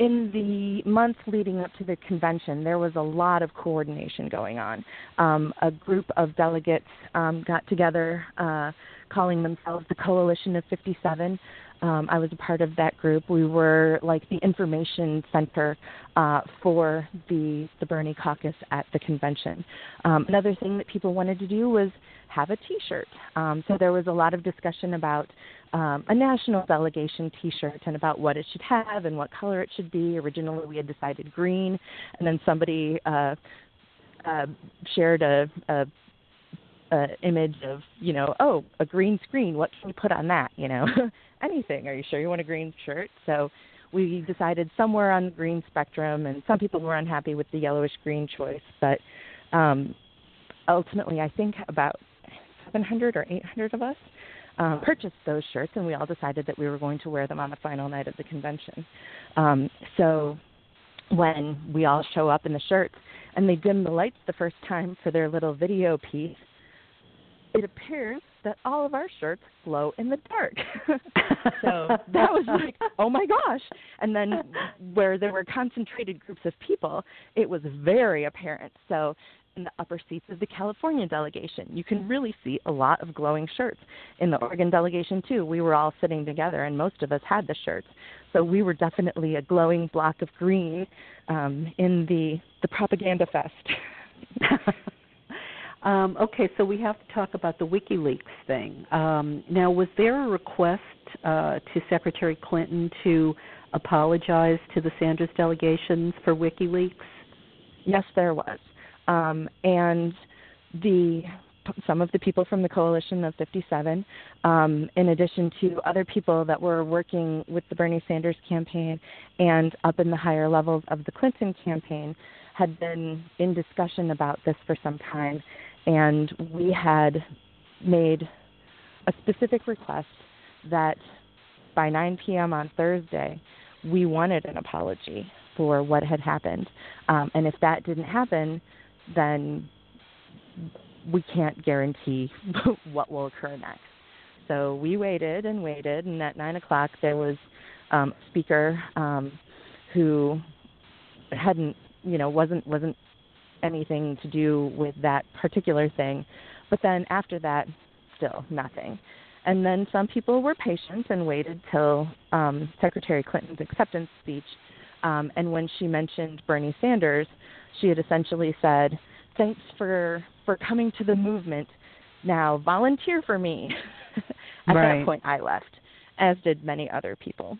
in the months leading up to the convention, there was a lot of coordination going on. Um, a group of delegates um, got together, uh, calling themselves the Coalition of 57. Um, I was a part of that group. We were like the information center uh, for the the Bernie caucus at the convention. Um, another thing that people wanted to do was have a T-shirt. Um, so there was a lot of discussion about um, a national delegation T-shirt and about what it should have and what color it should be. Originally, we had decided green, and then somebody uh, uh, shared a, a uh, image of you know oh a green screen. What can we put on that? You know anything. Are you sure you want a green shirt? So we decided somewhere on the green spectrum and some people were unhappy with the yellowish green choice. But um ultimately i think about 700 or 800 of us um, purchased those shirts and we all decided that we were going to wear them on the final night of the convention um so when we all show up in the shirts and they dim the lights the first time for their little video piece it appears that all of our shirts glow in the dark. so that was like, oh my gosh. And then where there were concentrated groups of people, it was very apparent. So in the upper seats of the California delegation, you can really see a lot of glowing shirts. In the Oregon delegation, too, we were all sitting together and most of us had the shirts. So we were definitely a glowing block of green um, in the, the propaganda fest. Um, okay, so we have to talk about the WikiLeaks thing. Um, now, was there a request uh, to Secretary Clinton to apologize to the Sanders delegations for WikiLeaks? Yes, there was, um, and the some of the people from the coalition of 57, um, in addition to other people that were working with the Bernie Sanders campaign and up in the higher levels of the Clinton campaign, had been in discussion about this for some time and we had made a specific request that by 9 p.m. on Thursday, we wanted an apology for what had happened. Um, and if that didn't happen, then we can't guarantee what will occur next. So we waited and waited, and at 9 o'clock, there was um, a speaker um, who hadn't, you know, wasn't wasn't anything to do with that particular thing. But then after that, still nothing. And then some people were patient and waited till um, Secretary Clinton's acceptance speech. Um, and when she mentioned Bernie Sanders, she had essentially said, "Thanks for for coming to the movement. Now volunteer for me." At right. that point, I left, as did many other people.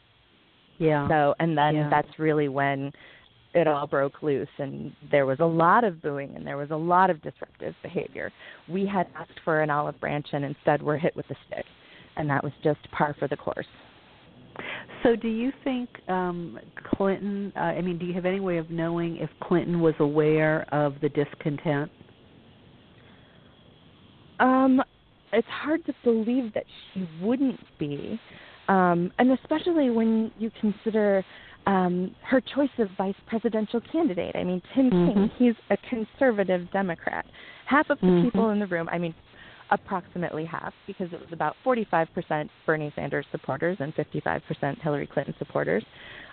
Yeah. So, and then yeah. that's really when it all broke loose and there was a lot of booing and there was a lot of disruptive behavior. We had asked for an olive branch and instead we're hit with a stick. And that was just par for the course. So, do you think um, Clinton? Uh, I mean, do you have any way of knowing if Clinton was aware of the discontent? Um, it's hard to believe that she wouldn't be, um, and especially when you consider um, her choice of vice presidential candidate. I mean, Tim mm-hmm. Kaine, he's a conservative Democrat. Half of the mm-hmm. people in the room, I mean, approximately half, because it was about 45% Bernie Sanders supporters and 55% Hillary Clinton supporters.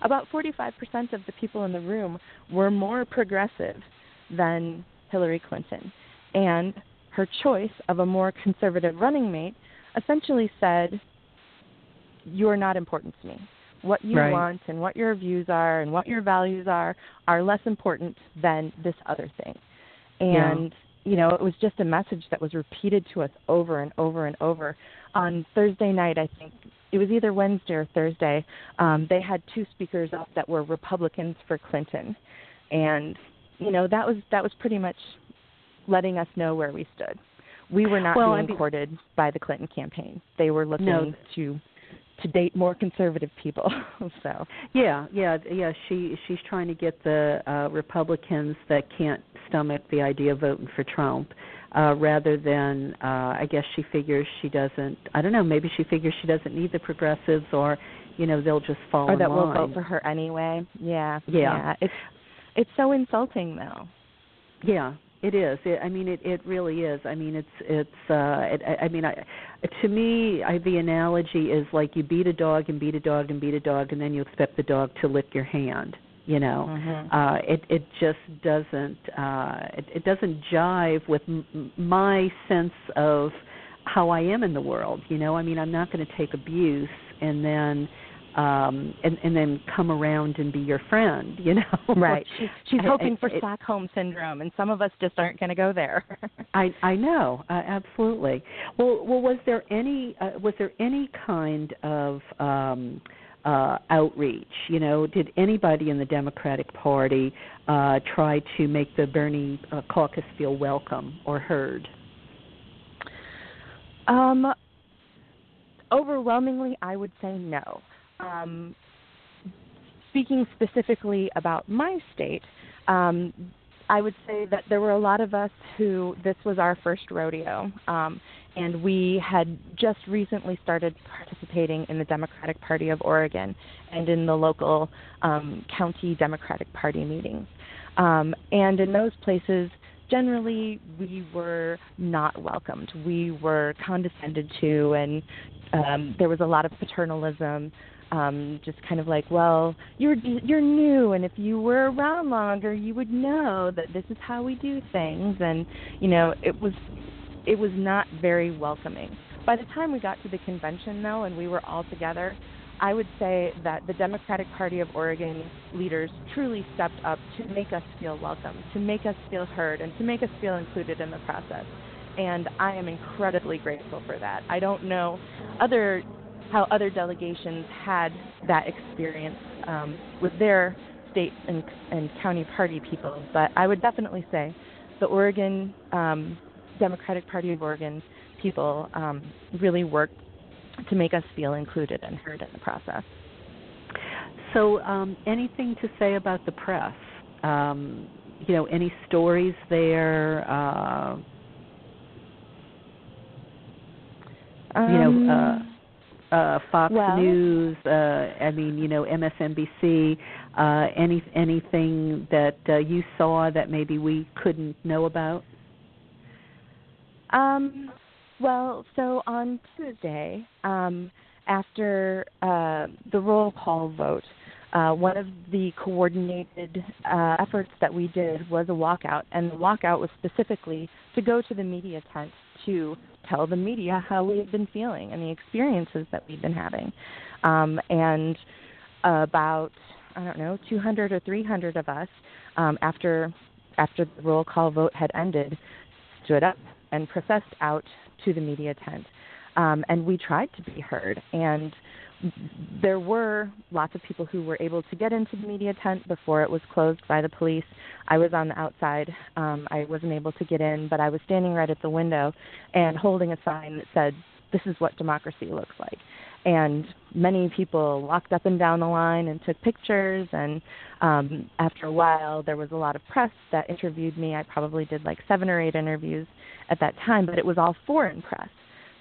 About 45% of the people in the room were more progressive than Hillary Clinton. And her choice of a more conservative running mate essentially said, You're not important to me what you Right. want and what your views are and what your values are are less important than this other thing. Yeah. You know, it was just a message that was repeated to us over and over and over. On Thursday night, I think it was either Wednesday or Thursday, um, they had two speakers up that were Republicans for Clinton, and you know that was that was pretty much letting us know where we stood. We were not Well, I being mean- courted by the Clinton campaign. They were looking No. to to date more conservative people. so Yeah, yeah, yeah. She she's trying to get the uh, Republicans that can't stomach the idea of voting for Trump, uh, rather than uh, I guess she figures she doesn't. I don't know. Maybe she figures she doesn't need the progressives, or you know they'll just fall or in that will vote for her anyway. Yeah. Yeah. It's it's so insulting though. Yeah, it is. It, I mean, it it really is. I mean, it's it's. uh it, I, I mean, I, to me, I, the analogy is like you beat a dog and beat a dog and beat a dog, and then you expect the dog to lick your hand. You know, Mhm. uh, it it just doesn't uh, it, it doesn't jive with m- my sense of how I am in the world. You know, I mean, I'm not going to take abuse and then um and and then come around and be your friend you know Right. She's she's hoping for it- Stockholm syndrome, and some of us just aren't going to go there. I I know uh, absolutely. Well, well, was there any uh, was there any kind of um, uh, outreach? You know, did anybody in the Democratic Party uh, try to make the Bernie uh, caucus feel welcome or heard? um, overwhelmingly, I would say no. Um, speaking specifically about my state, um, I would say that there were a lot of us who this was our first rodeo, um, and we had just recently started participating in the Democratic Party of Oregon and in the local um, county Democratic Party meetings. Um, and in those places, generally we were not welcomed. We were condescended to, and um, there was a lot of paternalism. Um, just kind of like, well, you're you're new, and if you were around longer, you would know that this is how we do things. And you know, it was it was not very welcoming. By the time we got to the convention, though, and we were all together, I would say that the Democratic Party of Oregon leaders truly stepped up to make us feel welcome, to make us feel heard, and to make us feel included in the process. And I am incredibly grateful for that. I don't know other how other delegations had that experience um, with their state and, and county party people, but I would definitely say the Oregon um, Democratic Party of Oregon people um, really worked to make us feel included and heard in the process. So, um, anything to say about the press? Um, you know, any stories there? Uh, you know, uh, Fox well- News. Uh, I mean, you know, MSNBC. Uh, any anything that uh, you saw that maybe we couldn't know about? Um, well, so on Tuesday, um, after uh, the roll call vote, uh, one of the coordinated uh, efforts that we did was a walkout, and the walkout was specifically to go to the media tent to tell the media how we've been feeling and the experiences that we've been having. Um, and about I don't know 200 or 300 of us, um, after after the roll call vote had ended, stood up and processed out to the media tent. Um, and we tried to be heard. And there were lots of people who were able to get into the media tent before it was closed by the police. I was on the outside. Um, I wasn't able to get in, but I was standing right at the window and holding a sign that said, This is what democracy looks like. And many people walked up and down the line and took pictures. And um, after a while, there was a lot of press that interviewed me. I probably did like seven or eight interviews at that time, but it was all foreign press.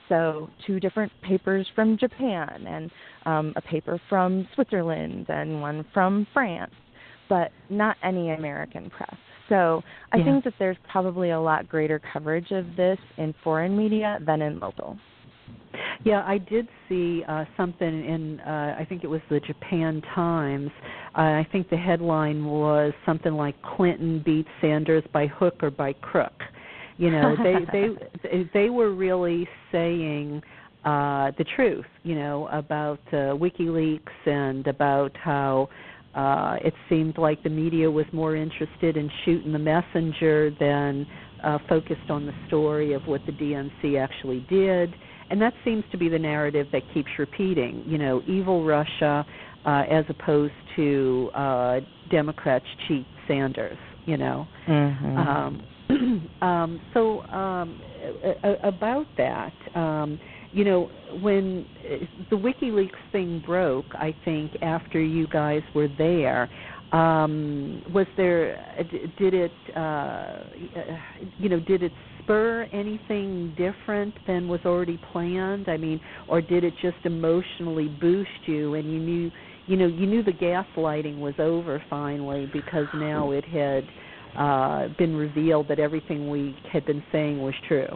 So, two different papers from Japan, and um, a paper from Switzerland, and one from France, but not any American press. So, I Yeah. think that there's probably a lot greater coverage of this in foreign media than in local. Yeah, I did see uh, something in. Uh, I think it was the Japan Times. Uh, I think the headline was something like "Clinton beats Sanders by hook or by crook." You know, they they they were really saying uh, the truth, you know, about uh, WikiLeaks and about how uh, it seemed like the media was more interested in shooting the messenger than uh, focused on the story of what the DNC actually did. And that seems to be the narrative that keeps repeating. You know, evil Russia, uh, as opposed to uh, Democrats cheat Sanders. You know. Mm-hmm. Um, um, so um, a, a, about that. Um, you know, when uh, the WikiLeaks thing broke, I think after you guys were there, um, was there? Uh, did it? Uh, uh, you know, did it spur anything different than was already planned? I mean, or did it just emotionally boost you, and you knew, you know, you knew the gaslighting was over finally because now it had uh, been revealed that everything we had been saying was true.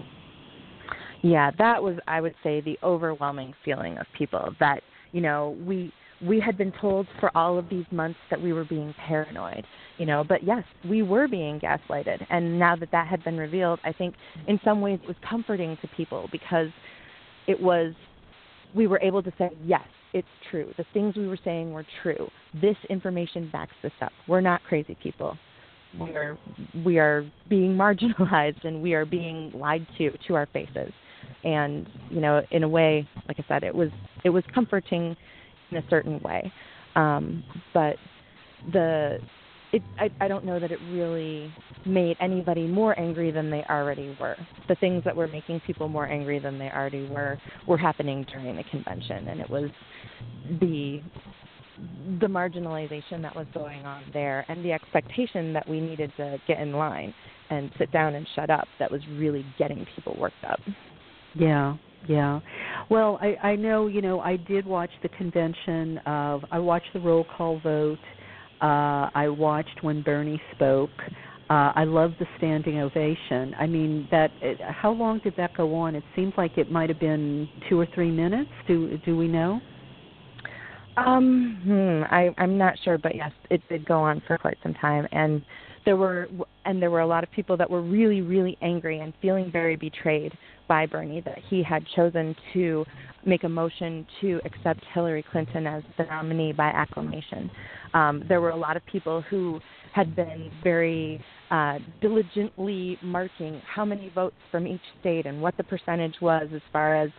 Yeah, that was I would say the overwhelming feeling of people that, you know, we we had been told for all of these months that we were being paranoid, you know, but yes, we were being gaslighted. And now that that had been revealed, I think in some ways it was comforting to people because it was we were able to say, yes, it's true. The things we were saying were true. This information backs this up. We're not crazy people. We are we are being marginalized and we are being lied to to our faces. And you know in a way like i said it was it was comforting in a certain way. Um but the it I, I don't know that it really made anybody more angry than they already were. The things that were making people more angry than they already were were happening during the convention. And it was the the marginalization that was going on there and the expectation that we needed to get in line and sit down and shut up that was really getting people worked up yeah, yeah. Well, I I know, you know, I did watch the convention of I watched the roll call vote. Uh I watched when Bernie spoke. Uh I loved the standing ovation. I mean, that it, how long did that go on? It seemed like it might have been 2 or 3 minutes. Do do we know? Um, hmm, I I'm not sure, but yes, it did go on for quite some time and there were and there were a lot of people that were really really angry and feeling very betrayed by Bernie that he had chosen to make a motion to accept Hillary Clinton as the nominee by acclamation. Um, there were a lot of people who had been very uh, diligently marking how many votes from each state and what the percentage was as far as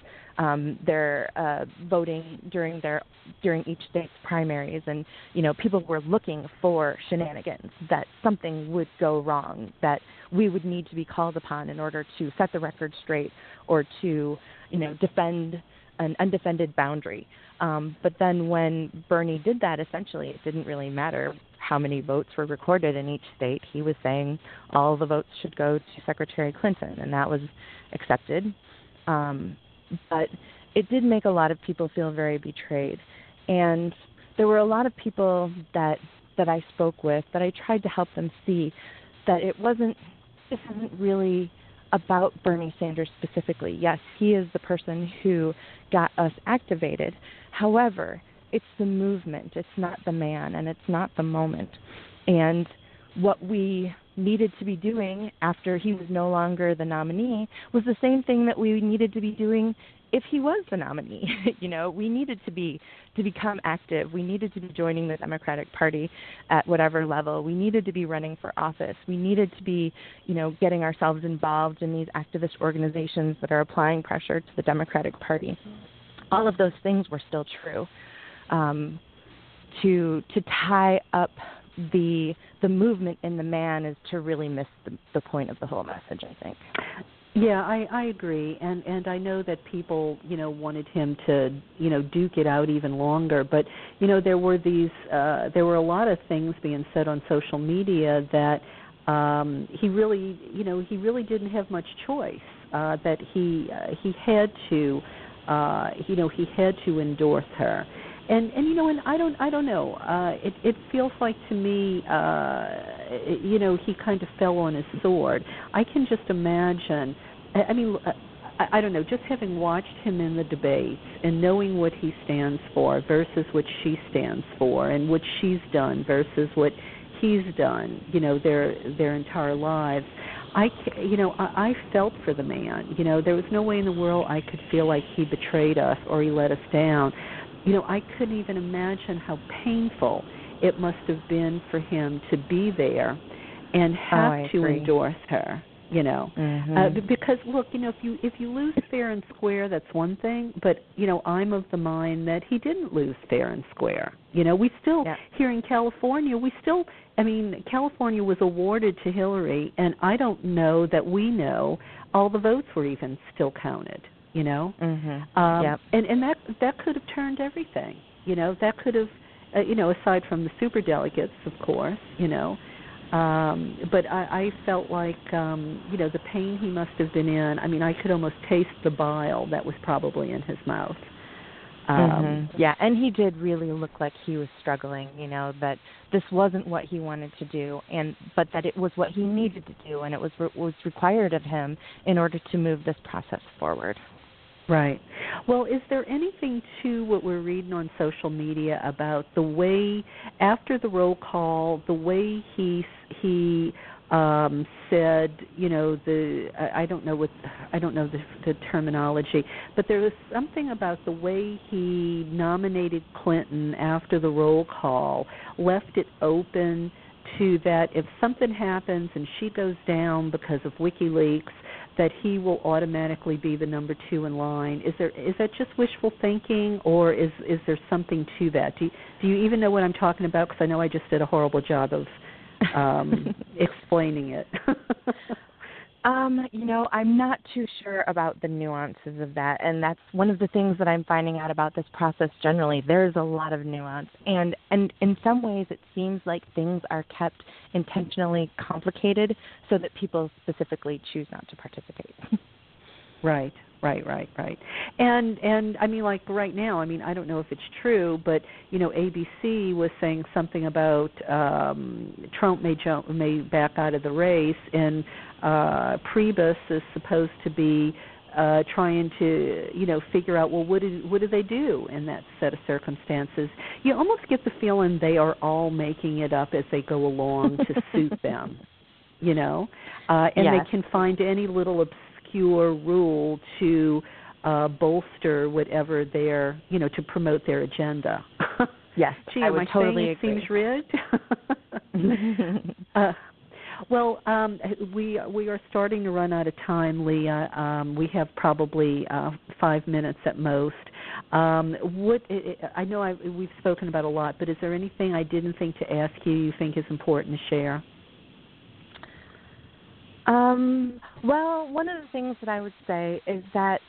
um, their uh, voting during their during each state's primaries, and you know people were looking for shenanigans that something would go wrong, that we would need to be called upon in order to set the record straight or to you know defend an undefended boundary. Um, but then when Bernie did that, essentially it didn't really matter how many votes were recorded in each state. He was saying all the votes should go to Secretary Clinton, and that was accepted. Um, but it did make a lot of people feel very betrayed. And there were a lot of people that that I spoke with that I tried to help them see that it wasn't this isn't really about Bernie Sanders specifically. Yes, he is the person who got us activated. However, it's the movement, it's not the man, and it's not the moment. And what we needed to be doing after he was no longer the nominee was the same thing that we needed to be doing if he was the nominee. you know, we needed to be to become active. We needed to be joining the Democratic Party at whatever level. We needed to be running for office. We needed to be, you know, getting ourselves involved in these activist organizations that are applying pressure to the Democratic Party. All of those things were still true. Um, to to tie up the the movement in the man is to really miss the, the point of the whole message. I think. Yeah, I I agree, and and I know that people you know wanted him to you know duke it out even longer, but you know there were these uh, there were a lot of things being said on social media that um, he really you know he really didn't have much choice. Uh, that he uh, he had to uh, you know he had to endorse her and and you know and i don't i don't know uh it it feels like to me uh you know he kind of fell on his sword i can just imagine i, I mean uh, I, I don't know just having watched him in the debates and knowing what he stands for versus what she stands for and what she's done versus what he's done you know their their entire lives I, you know, I, I felt for the man. You know, there was no way in the world I could feel like he betrayed us or he let us down. You know, I couldn't even imagine how painful it must have been for him to be there and have oh, to agree. endorse her you know mm-hmm. uh, because look you know if you if you lose fair and square that's one thing but you know i'm of the mind that he didn't lose fair and square you know we still yeah. here in california we still i mean california was awarded to hillary and i don't know that we know all the votes were even still counted you know mm-hmm. um yep. and and that that could have turned everything you know that could have uh, you know aside from the super delegates of course you know um but i i felt like um you know the pain he must have been in i mean i could almost taste the bile that was probably in his mouth um mm-hmm. yeah and he did really look like he was struggling you know that this wasn't what he wanted to do and but that it was what he needed to do and it was was required of him in order to move this process forward Right. Well, is there anything to what we're reading on social media about the way after the roll call, the way he he um said, you know, the I, don't know what I don't know the, the terminology, but there was something about the way he nominated Clinton after the roll call, left it open to that if something happens and she goes down because of WikiLeaks, that he will automatically be the number two in line. Is there is that just wishful thinking, or is is there something to that? Do you, do you even know what I'm talking about? Because I know I just did a horrible job of um, explaining it. Um, you know, I'm not too sure about the nuances of that, and that's one of the things that I'm finding out about this process generally. There's a lot of nuance, and and in some ways, it seems like things are kept intentionally complicated so that people specifically choose not to participate. right, right, right, right. And and I mean, like right now, I mean, I don't know if it's true, but you know, ABC was saying something about um Trump may jump may back out of the race, and uh Priebus is supposed to be uh trying to you know figure out well what do what do they do in that set of circumstances you almost get the feeling they are all making it up as they go along to suit them you know uh and Yes. they can find any little obscure rule to uh bolster whatever their you know to promote their agenda yes, Gee, I am would I totally it agree. seems rigged? uh, well, um, we we are starting to run out of time, Leigha. Um, we have probably uh, five minutes at most. Um, what I know I, we've spoken about a lot, but is there anything I didn't think to ask you you think is important to share? Um, well, one of the things that I would say is that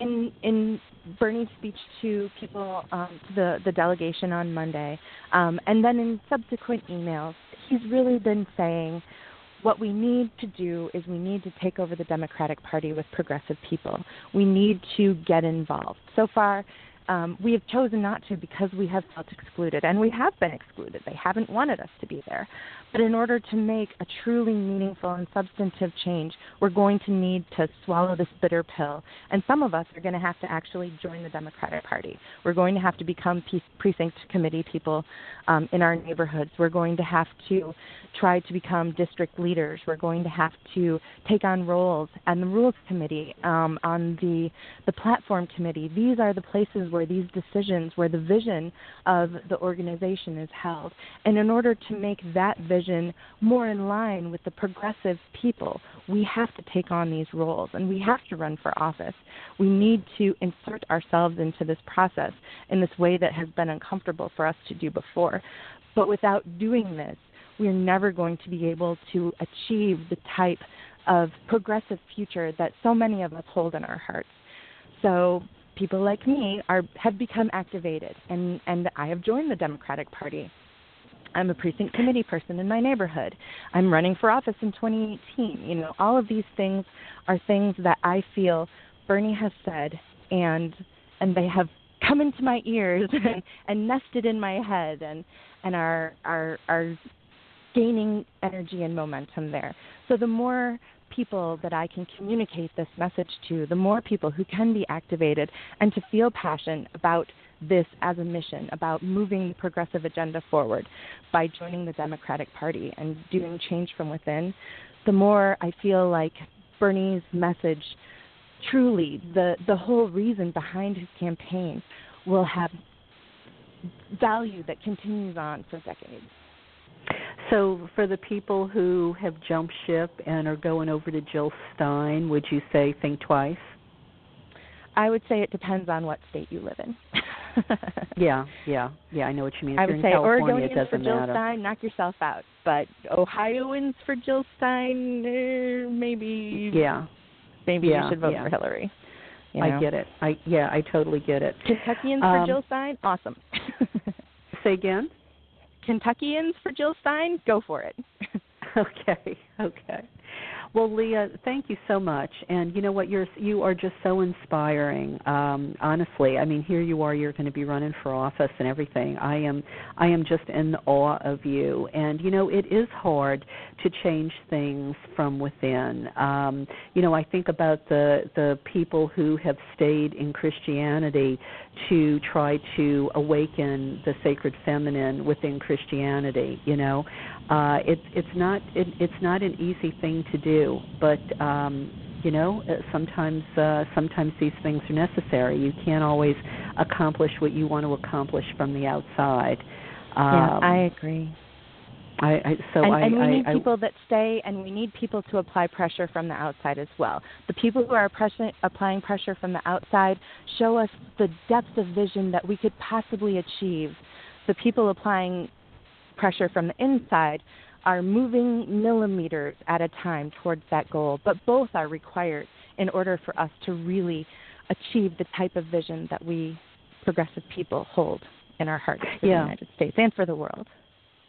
in in Bernie's speech to people, um, to the the delegation on Monday, um, and then in subsequent emails, he's really been saying what we need to do is we need to take over the Democratic Party with progressive people. We need to get involved. So far, um, we have chosen not to because we have felt excluded, and we have been excluded. They haven't wanted us to be there. But in order to make a truly meaningful and substantive change, we're going to need to swallow this bitter pill. And some of us are going to have to actually join the Democratic Party. We're going to have to become precinct committee people um, in our neighborhoods. We're going to have to try to become district leaders. We're going to have to take on roles and the rules committee, um, on the the platform committee. These are the places where these decisions, where the vision of the organization is held. And in order to make that vision more in line with the progressive people, we have to take on these roles and we have to run for office. We need to insert ourselves into this process in this way that has been uncomfortable for us to do before. But without doing this, we're never going to be able to achieve the type of progressive future that so many of us hold in our hearts. So people like me are have become activated and, and I have joined the Democratic Party. I'm a precinct committee person in my neighborhood. I'm running for office in 2018. You know, all of these things are things that I feel Bernie has said and and they have come into my ears and, and nested in my head and and are are are gaining energy and momentum there. So the more people that I can communicate this message to, the more people who can be activated and to feel passion about this as a mission, about moving the progressive agenda forward by joining the Democratic Party and doing change from within, the more I feel like Bernie's message truly the the whole reason behind his campaign will have value that continues on for decades. So, for the people who have jumped ship and are going over to Jill Stein, would you say think twice? I would say it depends on what state you live in. yeah, yeah, yeah. I know what you mean. If I would say Oregonians for Jill matter. Stein, knock yourself out. But Ohioans for Jill Stein, eh, maybe Yeah, maybe yeah, you should vote yeah. for Hillary. You I get it. I yeah, I totally get it. Kentuckians Um, for Jill Stein, awesome. Say again. Kentuckians for Jill Stein, go for it. Okay, okay. Well, Leigha, thank you so much. And you know what? You're you are just so inspiring. Um, honestly, I mean, here you are. You're going to be running for office and everything. I am I am just in awe of you. And you know, it is hard to change things from within. Um, you know, I think about the the people who have stayed in Christianity to try to awaken the sacred feminine within Christianity. You know, uh, it's it's not it, it's not an easy thing to do, but um, you know uh, sometimes uh, sometimes these things are necessary. You can't always accomplish what you want to accomplish from the outside. Um, yeah, I agree. I, I so and, I, and we need people that stay, and we need people to apply pressure from the outside as well. The people who are pressing, applying pressure from the outside show us the depth of vision that we could possibly achieve. The people applying pressure from the inside are moving millimeters at a time towards that goal, but both are required in order for us to really achieve the type of vision that we progressive people hold in our hearts for Yeah. the United States and for the world.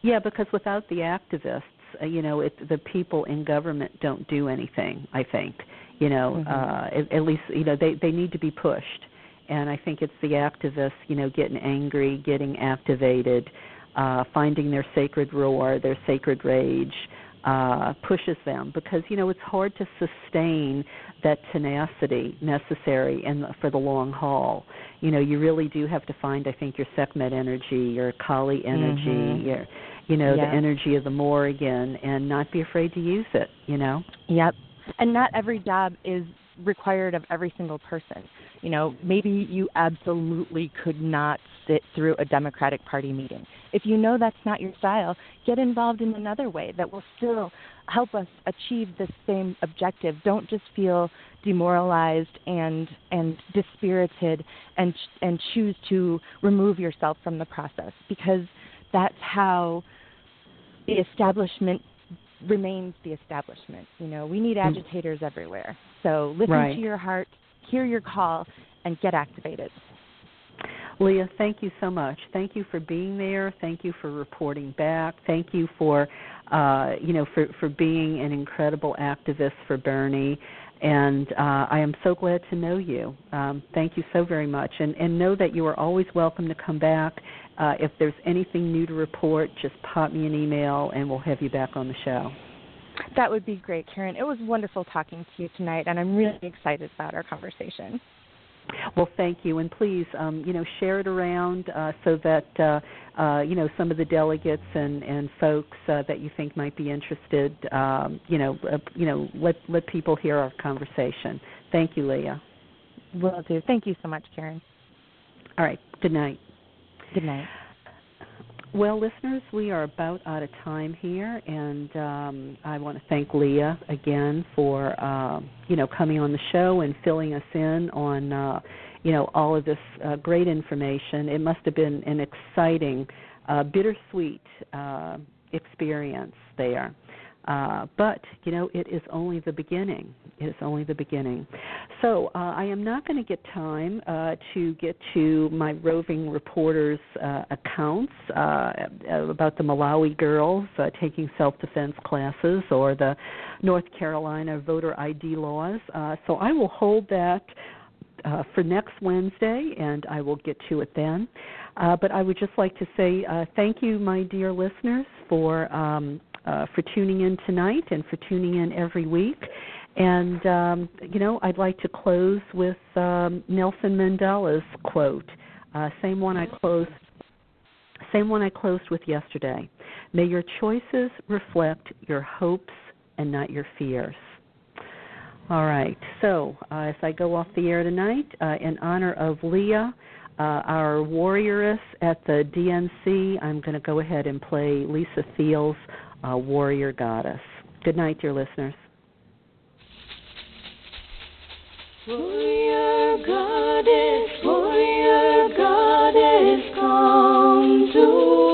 Yeah, because without the activists, uh, you know, it, the people in government don't do anything. I think, you know, Mhm. uh, at, at least you know they they need to be pushed, and I think it's the activists, you know, getting angry, getting activated, uh, finding their sacred roar, their sacred rage, uh, pushes them because you know it's hard to sustain that tenacity necessary in the, for the long haul. You know, you really do have to find, I think, your Sekhmet energy, your Kali energy, Mhm. your you know Yeah. the energy of the Morrigan, and not be afraid to use it. You know. Yep. And not every job is required of every single person. You know, maybe you absolutely could not sit through a Democratic Party meeting. If you know that's not your style, get involved in another way that will still help us achieve the same objective. Don't just feel demoralized and and dispirited and and choose to remove yourself from the process because that's how the establishment remains the establishment. You know, we need agitators everywhere. So listen Right. to your heart, hear your call, and get activated. Leigha, thank you so much. Thank you for being there. Thank you for reporting back. Thank you for, uh, you know, for for being an incredible activist for Bernie. And uh, I am so glad to know you. Um, thank you so very much. And and know that you are always welcome to come back. Uh, if there's anything new to report, just pop me an email, and we'll have you back on the show. That would be great, Karen. It was wonderful talking to you tonight, and I'm really excited about our conversation. Well, thank you, and please, um, you know, share it around uh, so that uh, uh, you know some of the delegates and and folks uh, that you think might be interested, um, you know, uh, you know, let let people hear our conversation. Thank you, Leigha. Will do. Thank you so much, Karen. All right. Good night. Good night. Well, listeners, we are about out of time here, and um, I want to thank Leigha again for um, you know coming on the show and filling us in on uh, you know all of this uh, great information. It must have been an exciting, uh, bittersweet uh, experience there. Uh, but you know, it is only the beginning. It is only the beginning. So uh, I am not going to get time uh, to get to my roving reporters' uh, accounts uh, about the Malawi girls taking self-defense classes or the North Carolina voter ID laws. So I will hold that. Uh, for next Wednesday, and I will get to it then. Uh, but I would just like to say uh, thank you, my dear listeners, for um, uh, for tuning in tonight and for tuning in every week. And, um, you know, I'd like to close with um, Nelson Mandela's quote, uh, same one I closed. Same one I closed with yesterday. May your choices reflect your hopes and not your fears. All right. So uh, as I go off the air tonight, uh, in honor of Leigha, uh, our warrioress at the DNC, I'm going to go ahead and play Lisa Thiel's uh, warrior goddess. Good night, dear listeners. Warrior goddess, warrior goddess, come to